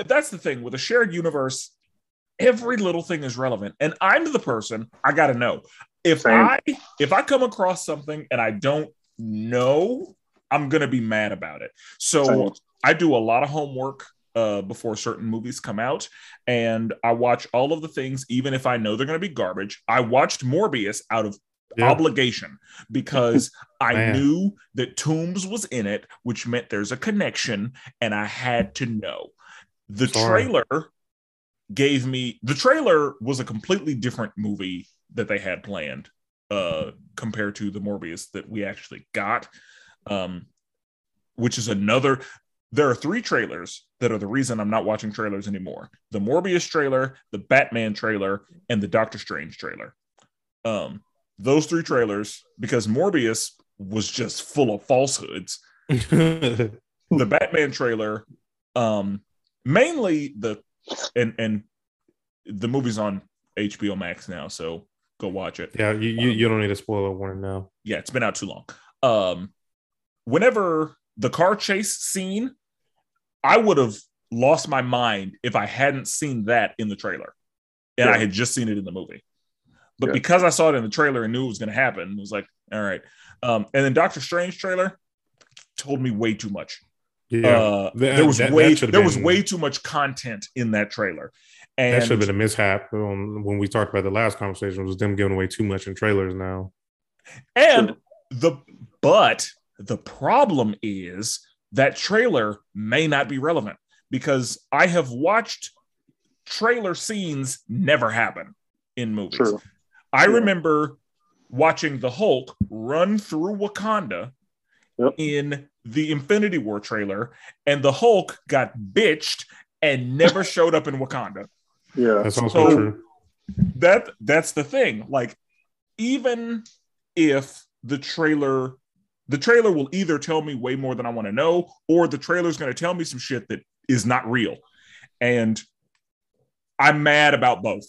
that's the thing with a shared universe, every little thing is relevant. And I'm the person I got to know if Same. I if I come across something and I don't know, I'm gonna be mad about it. So Same. I do a lot of homework uh, before certain movies come out, and I watch all of the things, even if I know they're going to be garbage. I watched Morbius out of Yeah. obligation because I knew that Toomes was in it, which meant there's a connection, and I had to know. The Sorry. trailer gave me the trailer was a completely different movie that they had planned uh, compared to the Morbius that we actually got, um, which is another. There are three trailers that are the reason I'm not watching trailers anymore: the Morbius trailer, the Batman trailer, and the Doctor Strange trailer. Um, those three trailers, because Morbius was just full of falsehoods. The Batman trailer, um, mainly the and and the movie's on HBO Max now, so go watch it. yeah, you, you you don't need a spoiler warning now. Yeah, it's been out too long. Um, whenever the car chase scene, I would have lost my mind if I hadn't seen that in the trailer, and I had just seen it in the movie. But Yeah. because I saw it in the trailer and knew it was going to happen, it was like, all right. Um, and then Doctor Strange trailer told me way too much. Yeah, Uh, there was that- way that there was way too much content in that trailer, that should have been a mishap um, when we talked about the last conversation. Was them giving away too much in trailers now? and the but the problem is that trailer may not be relevant because I have watched trailer scenes never happen in movies. True. I Yeah. remember watching the Hulk run through Wakanda Yep. in the Infinity War trailer, and the Hulk got bitched and never showed up in Wakanda. Yeah. That's also So- true. That that's the thing. Like, even if the trailer the trailer will either tell me way more than I want to know, or the trailer's going to tell me some shit that is not real. And I'm mad about both.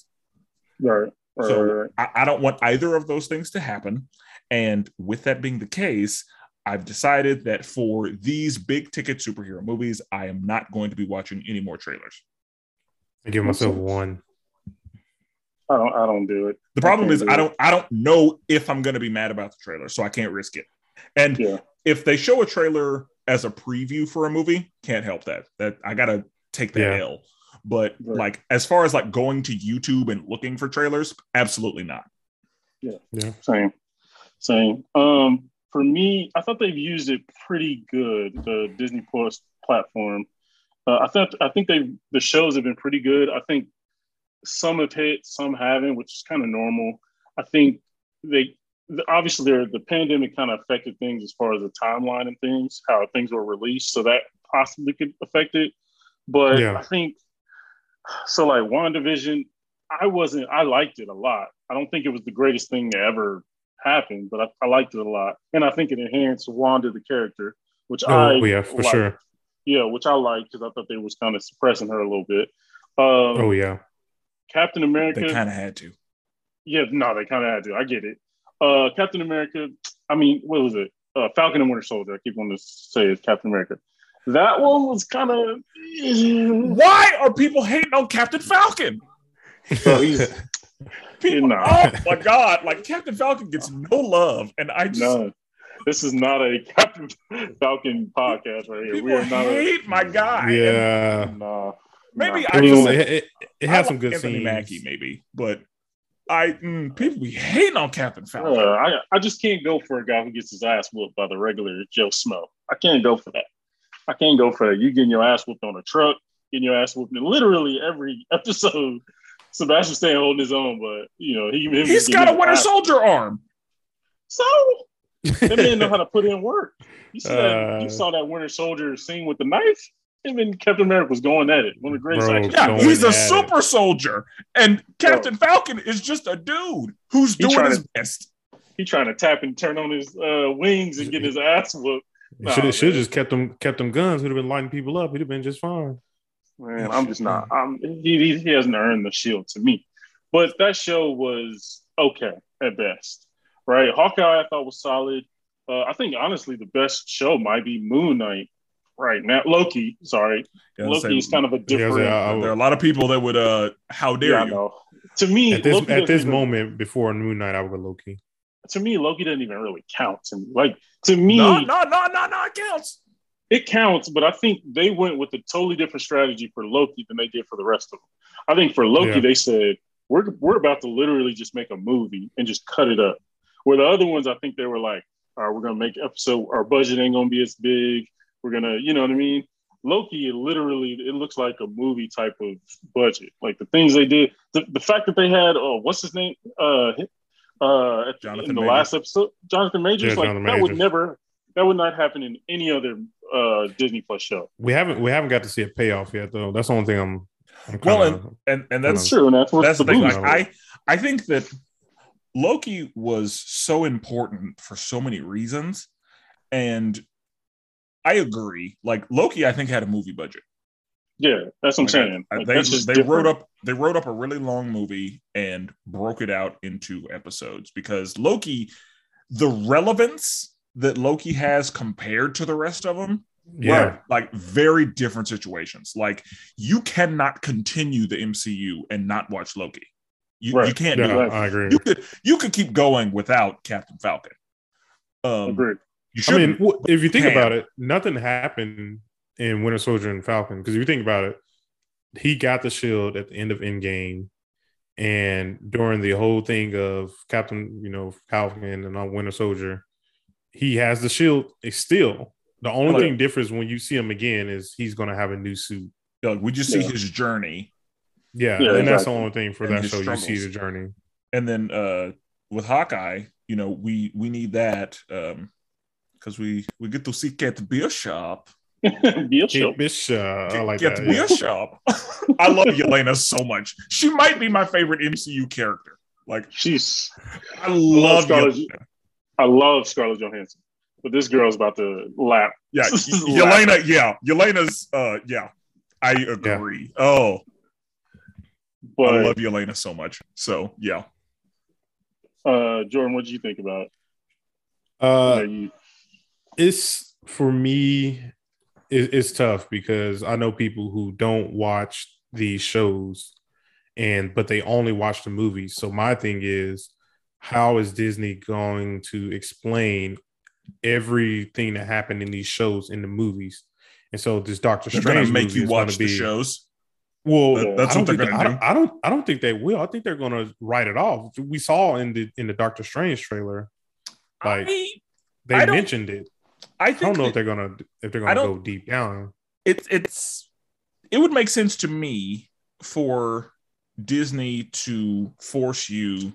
Right. Right. So- right, right. I, I don't want either of those things to happen. And with that being the case, I've decided that for these big ticket superhero movies, I am not going to be watching any more trailers. I give myself one. I don't. I don't do it. The problem can't is do I don't I don't know if I'm going to be mad about the trailer, so I can't risk it. And Yeah. if they show a trailer as a preview for a movie, can't help that. That I got to take the Yeah. L. But Right. like as far as like going to YouTube and looking for trailers, absolutely not. Yeah. Yeah, Same. Same. Um, for me, I thought they've used it pretty good. The Disney Plus platform. Uh, I thought. I think they the shows have been pretty good. I think some have hit, some haven't, which is kind of normal. I think they obviously the pandemic kind of affected things as far as the timeline and things, how things were released, so that possibly could affect it. But yeah. I think so. Like WandaVision, I wasn't. I liked it a lot. I don't think it was the greatest thing to ever happen, but I, I liked it a lot, and I think it enhanced Wanda the character, which oh, I yeah for liked. sure. Yeah, which I liked because I thought they was kind of suppressing her a little bit. Um, oh yeah, Captain America. They kind of had to. Yeah, no, they kind of had to. I get it. Uh, Captain America. I mean, what was it? Uh, Falcon and Winter Soldier. I keep wanting to say it's Captain America. That one was kind of. Why are people hating on Captain Falcon? So he's, people, nah. Oh my god! Like Captain Falcon gets no love, and I just. None. This is not a Captain Falcon podcast right here. People we are not hate a, my guy. Yeah. Nah. Maybe nah. I just, it, it, it has some good Anthony scenes. Mackie, maybe, but I mm, people be hating on Captain Falcon. Uh, I I just can't go for a guy who gets his ass whooped by the regular Joe Smo. I can't go for that. I can't go for that. You getting your ass whooped on a truck, getting your ass whooped in literally every episode. Sebastian Stan holding his own, but you know he he's got a Winter Soldier arm. So that man know how to put in work. You saw, uh, that, you saw that Winter Soldier scene with the knife. Him and Captain America was going at it. One of the greatest bro, actions. Yeah, he's a super it. soldier, and Captain bro. Falcon is just a dude who's he doing his to, best. He trying to tap and turn on his uh, wings and get his ass whooped. Nah, should have just kept them kept them guns. Would have been lighting people up. He'd have been just fine. Man, I'm just not. I'm, he, he hasn't earned the shield to me. But that show was okay at best, right? Hawkeye I thought was solid. Uh, I think honestly the best show might be Moon Knight right now. Loki, sorry, yeah, Loki is kind of a different. Yeah, there are a lot of people that would. uh How dare yeah, you? To me, at this, at this moment before Moon Knight, I would go Loki. To me, Loki doesn't even really count. To me. like to me, no, no, no, no, no, it counts. It counts, but I think they went with a totally different strategy for Loki than they did for the rest of them. I think for Loki, yeah. they said we're we're about to literally just make a movie and just cut it up. Where the other ones, I think they were like, all right, we're gonna make episode. Our budget ain't gonna be as big. We're gonna, you know what I mean? Loki, it literally, it looks like a movie type of budget. Like the things they did, the, the fact that they had, oh, what's his name? Uh, uh, Jonathan in the Majors. last episode, Jonathan Majors, yeah, like Jonathan that Majors. would never, that would not happen in any other uh Disney Plus show. We haven't, we haven't got to see a payoff yet, though. That's the only thing I'm. I'm kinda, well, and, and and that's true, and that's, that's the, the thing. Like, I I think that Loki was so important for so many reasons, and I agree. Like Loki, I think had a movie budget. Yeah, that's what I'm saying. Like, they they wrote up they wrote up a really long movie and broke it out into episodes because Loki, the relevance that Loki has compared to the rest of them, yeah, like very different situations. Like you cannot continue the MCU and not watch Loki. You, right. you can't yeah, do that. I agree. You could you could keep going without Captain Falcon. Um, Agreed. You I mean, if you think can. about it, nothing happened in Winter Soldier and Falcon because if you think about it, he got the shield at the end of Endgame, and during the whole thing of Captain, you know, Falcon and on Winter Soldier, he has the shield. It's still the only thing difference when you see him again is he's going to have a new suit. Like we just see his journey. Yeah, yeah and exactly. that's the only thing for and that show. Struggles. You see the journey, and then uh with Hawkeye, you know, we we need that. um because we we get to see Kate Bishop. Bishop. Bishop. I like Kate that. Bishop. I love Yelena so much. She might be my favorite MCU character. Like she's, I love Scarlett. Yelena. I love Scarlett Johansson, but this girl's about to lap. Yeah, Yelena. Yeah, Yelena's. Uh, yeah, I agree. Yeah. Oh, but I love Yelena so much. So yeah. Uh, Jordan, what do you think about? Uh, you, it's for me it, it's tough because i know people who don't watch these shows and but they only watch the movies so my thing is how is disney going to explain everything that happened in these shows in the movies and so this doctor they're strange make you watch the be, shows well, that, that's what they're going to do. I don't, I don't. I don't think they will. I think they're going to write it off. We saw in the in the Doctor Strange trailer, like I, they I mentioned it. I, think I don't know if they're gonna if they're gonna go deep down. It's it's it would make sense to me for Disney to force you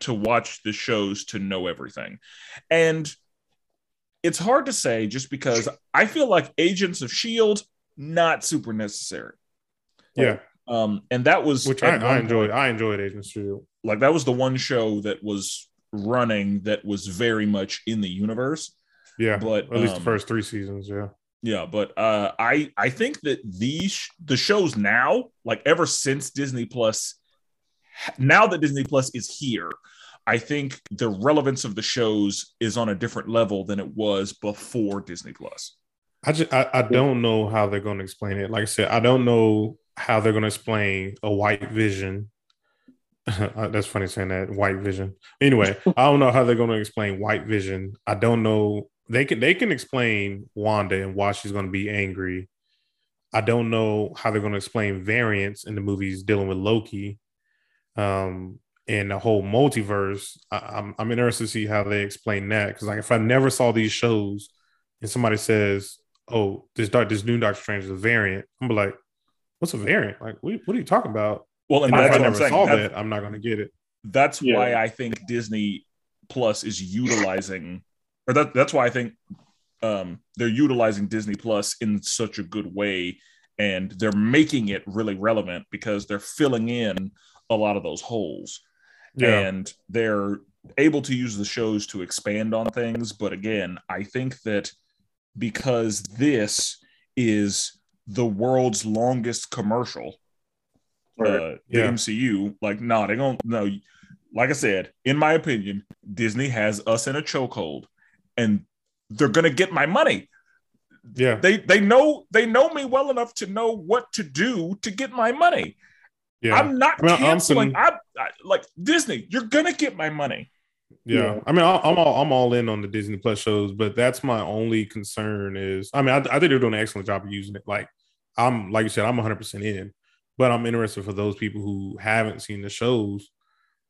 to watch the shows to know everything. And it's hard to say just because I feel like Agents of Shield not super necessary. Yeah. Um, and that was Which I, I enjoyed. point- I enjoyed Agents of Shield. like that was the one show that was running that was very much in the universe. Yeah. But At least um, the first three seasons. Yeah. Yeah, but uh, I I think that these the shows now, like ever since Disney Plus, now that Disney Plus is here, I think the relevance of the shows is on a different level than it was before Disney Plus. I just I, I don't know how they're going to explain it. Like I said, I don't know how they're going to explain a white vision. Uh, That's funny saying that white vision. Anyway, I don't know how they're going to explain white vision. I don't know. They can they can explain Wanda and why she's going to be angry. I don't know how they're going to explain variants in the movies dealing with Loki, um, and the whole multiverse. I, I'm I'm interested to see how they explain that because like if I never saw these shows and somebody says, "Oh, this doc, this new Doctor Strange is a variant," I'm be like, "What's a variant? Like, what, what are you talking about?" Well, and And if that's I what I'm never saying. saw that, I'm not going to get it. that's Yeah. why I think Disney Plus is utilizing, or that that's why I think um, they're utilizing Disney Plus in such a good way, and they're making it really relevant because they're filling in a lot of those holes. Yeah, and they're able to use the shows to expand on things. But again, I think that because this is the world's longest commercial, Right. uh, the Yeah. MCU, like, no, they don't. No, like I said, in my opinion, Disney has us in a chokehold, and they're gonna get my money. yeah, They they know they know me well enough to know what to do to get my money. yeah. I'm not I mean, I'm canceling. feeling- I'm, I, like Disney. You're gonna get my money. Yeah. Yeah. I mean, I- I'm all I'm all in on the Disney Plus shows, but that's my only concern. Is I mean, I, I think they're doing an excellent job of using it. Like I'm, like you said, I'm 100 percent in, but I'm interested for those people who haven't seen the shows.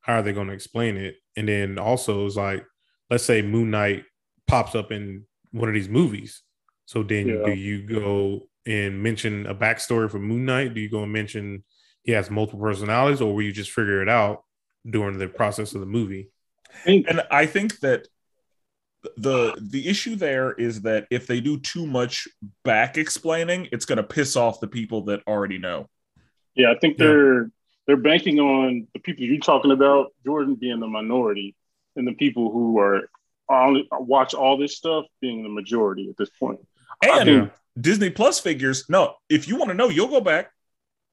How are they going to explain it? And then also, it's like, let's say Moon Knight pops up in one of these movies. So then, Yeah. do you go and mention a backstory for Moon Knight? Do you go and mention he has multiple personalities, or will you just figure it out during the process of the movie? I think And I think that the the issue there is that if they do too much back explaining, it's going to piss off the people that already know. Yeah, I think they're they're banking on the people you're talking about, Jordan being the minority, and the people who are only watch all this stuff being the majority at this point. And think- Disney Plus figures. No, if you want to know, you'll go back.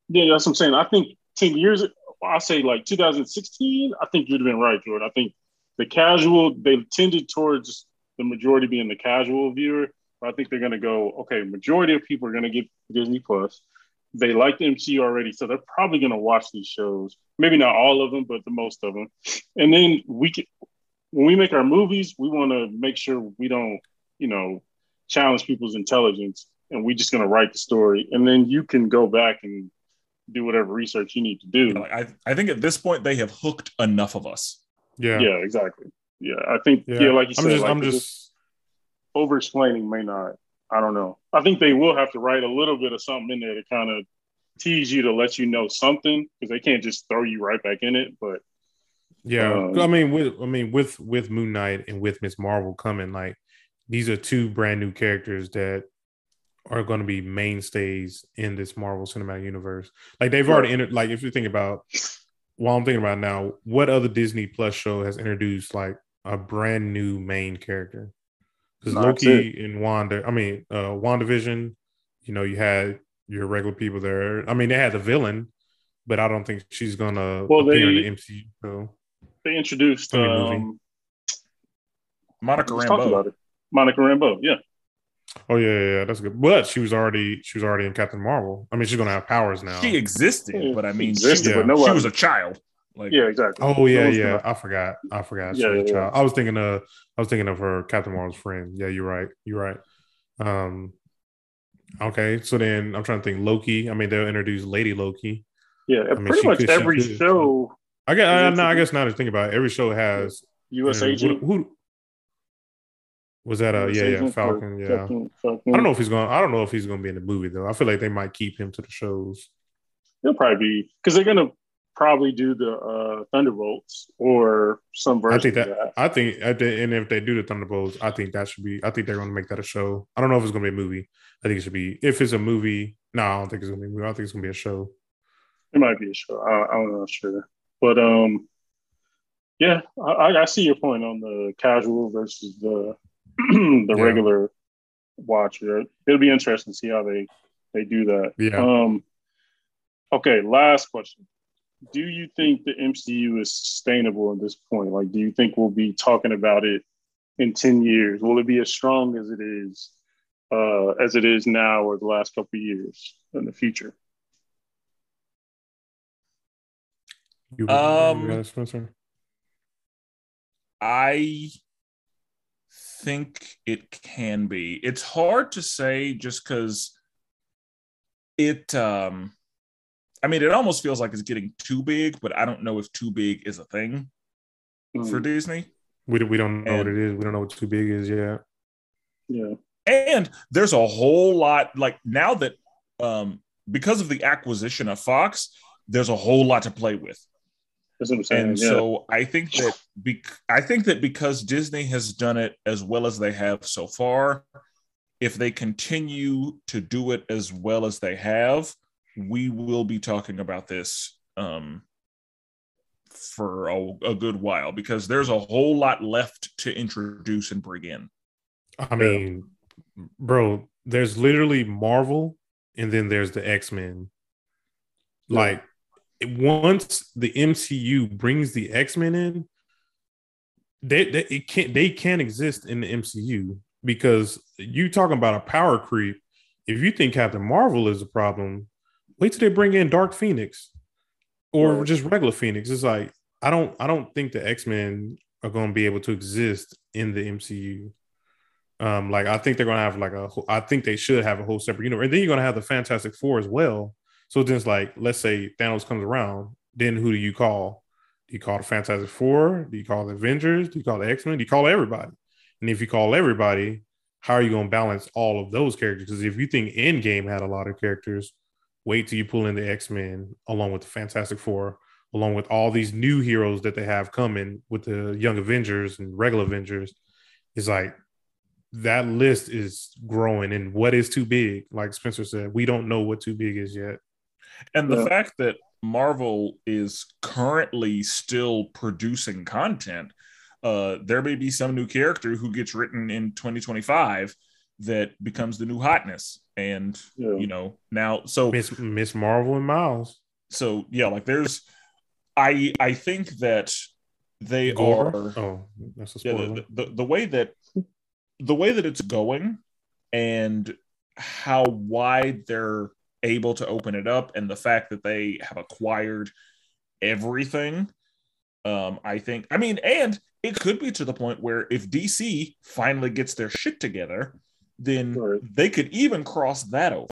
Yeah, that's what I'm saying. I think ten years, I say like 2016. I think you'd have been right, Jordan. I think the casual they've tended towards the majority being the casual viewer. But I think they're going to go, okay, majority of people are going to get Disney Plus. They like the MCU already, so they're probably going to watch these shows. Maybe not all of them, but the most of them. And then we can, when we make our movies, we want to make sure we don't, you know, challenge people's intelligence, and we're just going to write the story. And then you can go back and do whatever research you need to do. I I think at this point they have hooked enough of us. Yeah, Yeah, exactly. Yeah, I think yeah, like you I'm said, just, like, I'm just, over explaining may not. I don't know. I think they will have to write a little bit of something in there to kind of tease you to let you know something because they can't just throw you right back in it. But yeah. Um, I mean, with, I mean, with with Moon Knight and with Miss Marvel coming, like these are two brand new characters that are going to be mainstays in this Marvel Cinematic Universe. Like they've already entered. Like if you think about, while I'm thinking about now, what other Disney Plus show has introduced like a brand new main character? Because That's Loki and Wanda, I mean, uh, WandaVision, you know, you had your regular people there. I mean, they had the villain, but I don't think she's gonna Well, appear they- in the MCU. So. they introduced I mean, um, Monica let's Rambeau. Monica Rambeau. Yeah, Oh yeah, yeah, yeah, that's good. But she was already she was already in Captain Marvel. I mean, she's gonna have powers now. She existed, but I she mean, existed, she, but she was a child. Like, yeah, exactly. oh yeah, No yeah. gonna- I forgot. I forgot. She Yeah, a yeah, yeah. child. I was thinking of I was thinking of her Captain Marvel's friend. Yeah, you're right. You're right. Um. Okay, so then I'm trying to think. Loki. I mean, they'll introduce Lady Loki. yeah, I mean, pretty much could- every show, I guess. I, Yeah, no, I she- guess now to think about it, every show has U.S. uh, agent. Who, who was that? a yeah, yeah, Falcon. Yeah. Falcon- Falcon. I don't know if he's gonna. I don't know if he's going to be in the movie though. I feel like they might keep him to the shows. He'll probably be because they're gonna probably do the uh, Thunderbolts or some version. I think that, that. I think at the, and if they do the Thunderbolts, I think that should be. I think they're going to make that a show. I don't know if it's going to be a movie. I think it should be. If it's a movie, no, I don't think it's to be a movie. I think it's going to be a show. It might be a show. I, I'm not know sure, but um, yeah, I, I see your point on the casual versus the the Yeah. regular watcher. It'll be interesting to see how they they do that. Yeah. Um. Okay, last question. Do you think the MCU is sustainable at this point? Like, do you think we'll be talking about it in 10 years? Will it be as strong as it is uh, as it is now or the last couple of years in the future? You, Um, you got it, Spencer? I think it can be. It's hard to say just because it um I mean it almost feels like it's getting too big, but I don't know if too big is a thing for Mm, Disney. We, we don't know what it is. We don't know what too big is yet. yeah. And there's a whole lot like now that um because of the acquisition of Fox, there's a whole lot to play with. That's what I'm saying. and yeah. so I think that bec- I think that because Disney has done it as well as they have so far, if they continue to do it as well as they have, we will be talking about this um, for a, a good while because there's a whole lot left to introduce and bring in. I mean, bro, there's literally Marvel, and then there's the X Men. Like, once the MCU brings the X Men in, they, they it can't they can't exist in the MCU because you talking about a power creep. If you think Captain Marvel is a problem, wait till they bring in Dark Phoenix or Right. just regular Phoenix. It's like I don't I don't think the X Men are going to be able to exist in the MCU. Um, like I think they're gonna have like a, I think they should have a whole separate universe, and then you're gonna have the Fantastic Four as well. So then it's like, let's say Thanos comes around, then who do you call? Do you call the Fantastic Four? Do you call the Avengers? Do you call the X Men? Do you call everybody? And if you call everybody, how are you gonna balance all of those characters? Because if you think Endgame had a lot of characters, wait till you pull in the X Men along with the Fantastic Four, along with all these new heroes that they have coming with the Young Avengers and regular Avengers. It's like that list is growing and what is too big like spencer said we don't know what too big is yet And the Yeah. fact that Marvel is currently still producing content, uh, there may be some new character who gets written in 2025 that becomes the new hotness. And Yeah. you know, now so miss miss marvel and miles so yeah, like there's I I think that they Gore? are oh that's a yeah, the, the, the way that the way that it's going and how wide they're able to open it up and the fact that they have acquired everything um i think i mean and it could be to the point where if dc finally gets their shit together then Right. they could even cross that over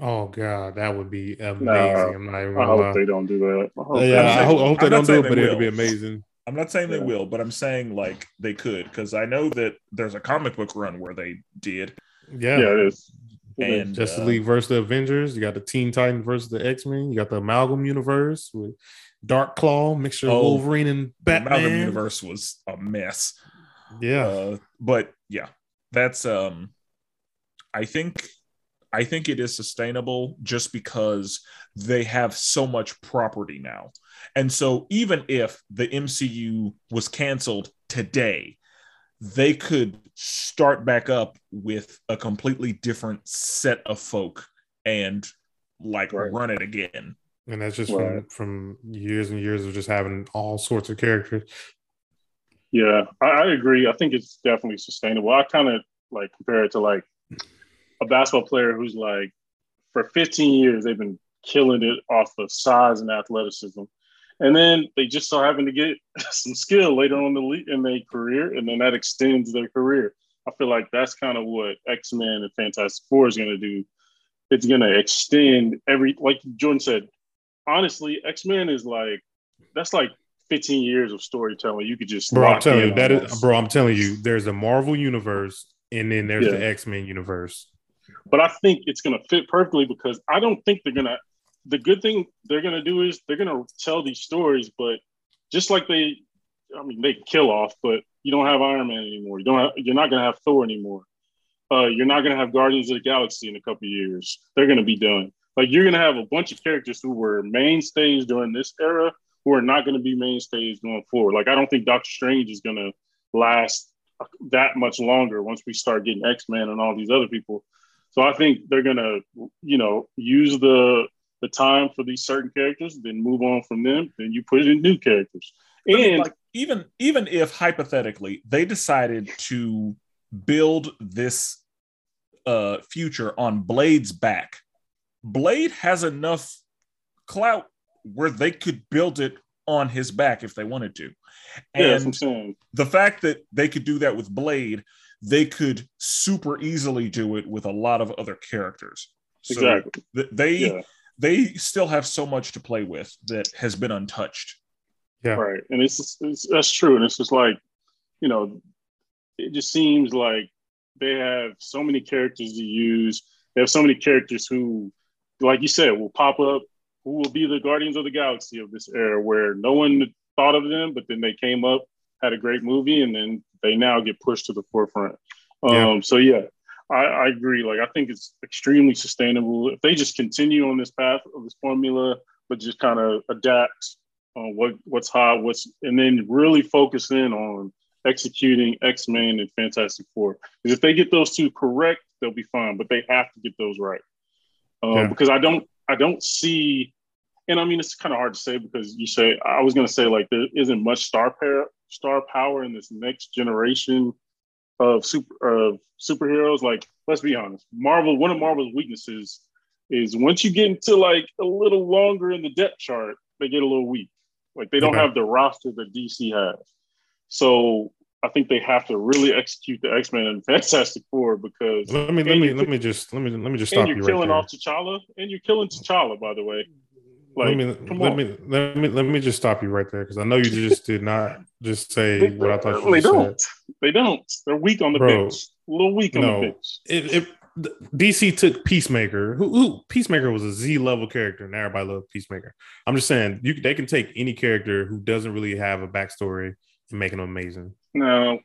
oh god that would be amazing Nah, i'm not even I gonna hope lie. they don't do that. I hope yeah i hope, I hope they I'm don't do it but it'll be amazing i'm not saying they will but i'm saying like they could because i know that there's a comic book run where they did yeah, yeah, it is. And justice uh, league versus the avengers? You got the teen titans versus the x-men. You got the amalgam universe with dark claw mixture of Oh, wolverine and the batman. Amalgam universe was a mess. Yeah. Uh, but yeah that's um i think i think it is sustainable just because they have so much property now. And so even if the mcu was canceled today they could start back up with a completely different set of folk and like Right. run it again And that's just Right. from, from years and years of just having all sorts of characters. Yeah, I, I agree. I think it's definitely sustainable. I kind of like compare it to like a basketball player who's like for 15 years they've been killing it off of size and athleticism, and then they just so happen to get some skill later on in the in their career, and then that extends their career. I feel like that's kind of what X Men and Fantastic Four is going to do. It's going to extend every like Jordan said. Honestly, X Men is like that's like 15 years of storytelling. You could just Bro, I'm telling you, that is bro, I'm telling you, there's a Marvel universe and then there's Yeah. the X-Men universe. but I think it's going to fit perfectly because I don't think they're going to. The good thing they're gonna do is they're gonna tell these stories, but just like they, I mean, they kill off, but you don't have Iron Man anymore. You don't. Have, you're not gonna have Thor anymore. Uh, you're not gonna have Guardians of the Galaxy in a couple years. They're gonna be done. Like you're gonna have a bunch of characters who were mainstays during this era who are not gonna be mainstays going forward. Like I don't think Doctor Strange is gonna last that much longer once we start getting X Men and all these other people. So I think they're gonna, you know, use the the time for these certain characters, then move on from them. Then you put in new characters. And I mean, like even even if hypothetically they decided to build this uh, future on Blade's back, Blade has enough clout where they could build it on his back if they wanted to. And yeah, the fact that they could do that with Blade, they could super easily do it with a lot of other characters. So exactly. Th- they yeah. They still have so much to play with that has been untouched. Yeah. Right. And it's, it's that's true. And it's just like, you know, it just seems like they have so many characters to use. They have so many characters who, like you said, will pop up, who will be the Guardians of the Galaxy of this era, where no one thought of them, but then they came up, had a great movie, and then they now get pushed to the forefront. Yeah. Um, so yeah, I, I, agree. Like I think it's extremely sustainable if they just continue on this path of this formula, but just kind of adapt on what what's hot, what's and then really focus in on executing X Men and Fantastic Four. Because if they get those two correct, they'll be fine. But they have to get those right. Um, yeah. Because I don't I don't see, and I mean it's kind of hard to say because you say I was going to say like there isn't much star power star power in this next generation of super of superheroes. Like let's be honest, Marvel one of Marvel's weaknesses is once you get into like a little longer in the depth chart, they get a little weak. Like they don't okay. have the roster that DC has. So I think they have to really execute the X Men and Fantastic Four because let me let me let me just let me let me just stop you're you killing off T'Challa and you're killing T'Challa by the way. Like, let me let me let me let me just stop you right there because I know you just did not just say what I thought you they don't. Said. They don't. They're weak on the Bro, bench. A little weak on no, the bench. It, it, DC took Peacemaker, who, who, Peacemaker was a Z level character, and everybody loved Peacemaker. I'm just saying, you they can take any character who doesn't really have a backstory and make them amazing. No,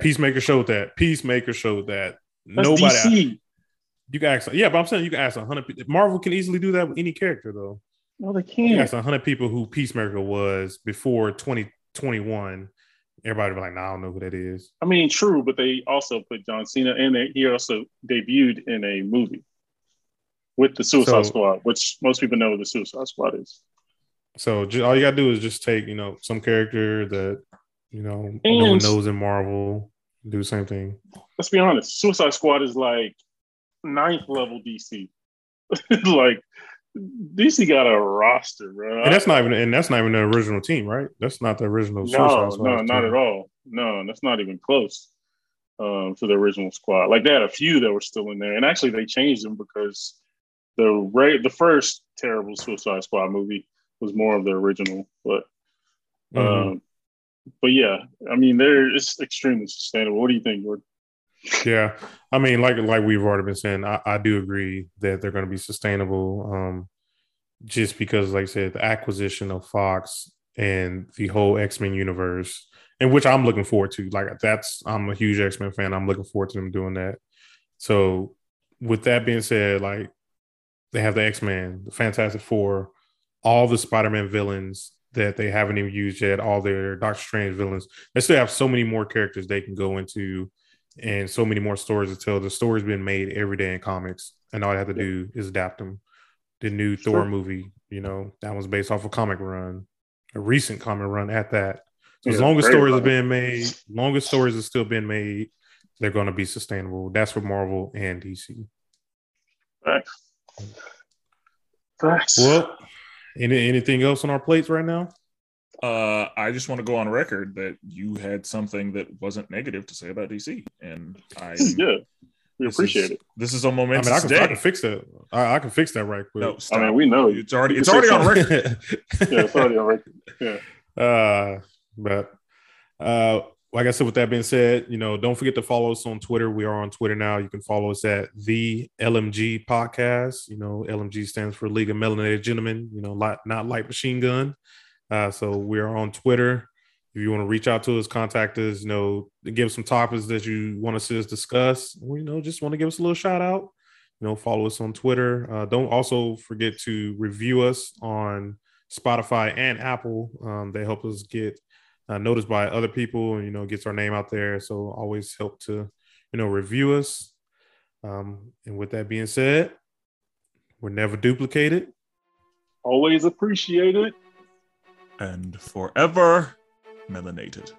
Peacemaker showed that. Peacemaker showed that. That's Nobody. DC. You can ask, yeah, but I'm saying you can ask a hundred. Marvel can easily do that with any character, though. No, they oh, can't. You ask hundred people who Peacemaker was before 2021. Everybody be like, nah, I don't know who that is. I mean, true, but they also put John Cena in it. He also debuted in a movie with the Suicide so, Squad, which most people know the Suicide Squad is. So just, all you gotta do is just take, you know, some character that you know and, no one knows in Marvel, do the same thing. Let's be honest, Suicide Squad is like ninth level DC. like DC got a roster, bro. And that's not even and that's not even the original team, right? That's not the original. No, no, not team. at all. No, that's not even close um, to the original squad. Like they had a few that were still in there, and actually they changed them because the right the first terrible Suicide Squad movie was more of the original, but. Mm-hmm. Um, but yeah, I mean, they're it's extremely sustainable. What do you think, Gordon? Yeah, I mean, like like we've already been saying, I, I do agree that they're going to be sustainable. Um, just because, like I said, the acquisition of Fox and the whole X Men universe, and which I'm looking forward to. Like that's, I'm a huge X Men fan. I'm looking forward to them doing that. So, with that being said, like they have the X Men, the Fantastic Four, all the Spider Man villains that they haven't even used yet, all their Doctor Strange villains. They still have so many more characters they can go into and so many more stories to tell. The story's been made every day in comics, and all I have to do is adapt them. The new sure. Thor movie, you know, that was based off a comic run, a recent comic run at that. So yeah, as long as stories are being made, long as stories are still being made, they're going to be sustainable. That's for Marvel and DC. Thanks. Thanks. Well, any, anything else on our plates right now? Uh, I just want to go on record that you had something that wasn't negative to say about DC, and I yeah, we appreciate is, it. This is a moment. I mean, I can, I can, fix that. I, I, can fix that right quick. No, stop. I mean, we know it's already it's already on record. yeah, it's already on record. Yeah. Uh, but uh, like I said, with that being said, you know, don't forget to follow us on Twitter. We are on Twitter now. You can follow us at the LMG Podcast. You know, LMG stands for League of Melanated Gentlemen. You know, light, not light machine gun. Uh, so we are on Twitter. If you want to reach out to us, contact us. You know, give some topics that you want to see us discuss. Or, you know, just want to give us a little shout out. You know, follow us on Twitter. Uh, don't also forget to review us on Spotify and Apple. Um, they help us get uh, noticed by other people and you know gets our name out there so always help to you know review us um, and with that being said we're never duplicated always appreciated and forever melanated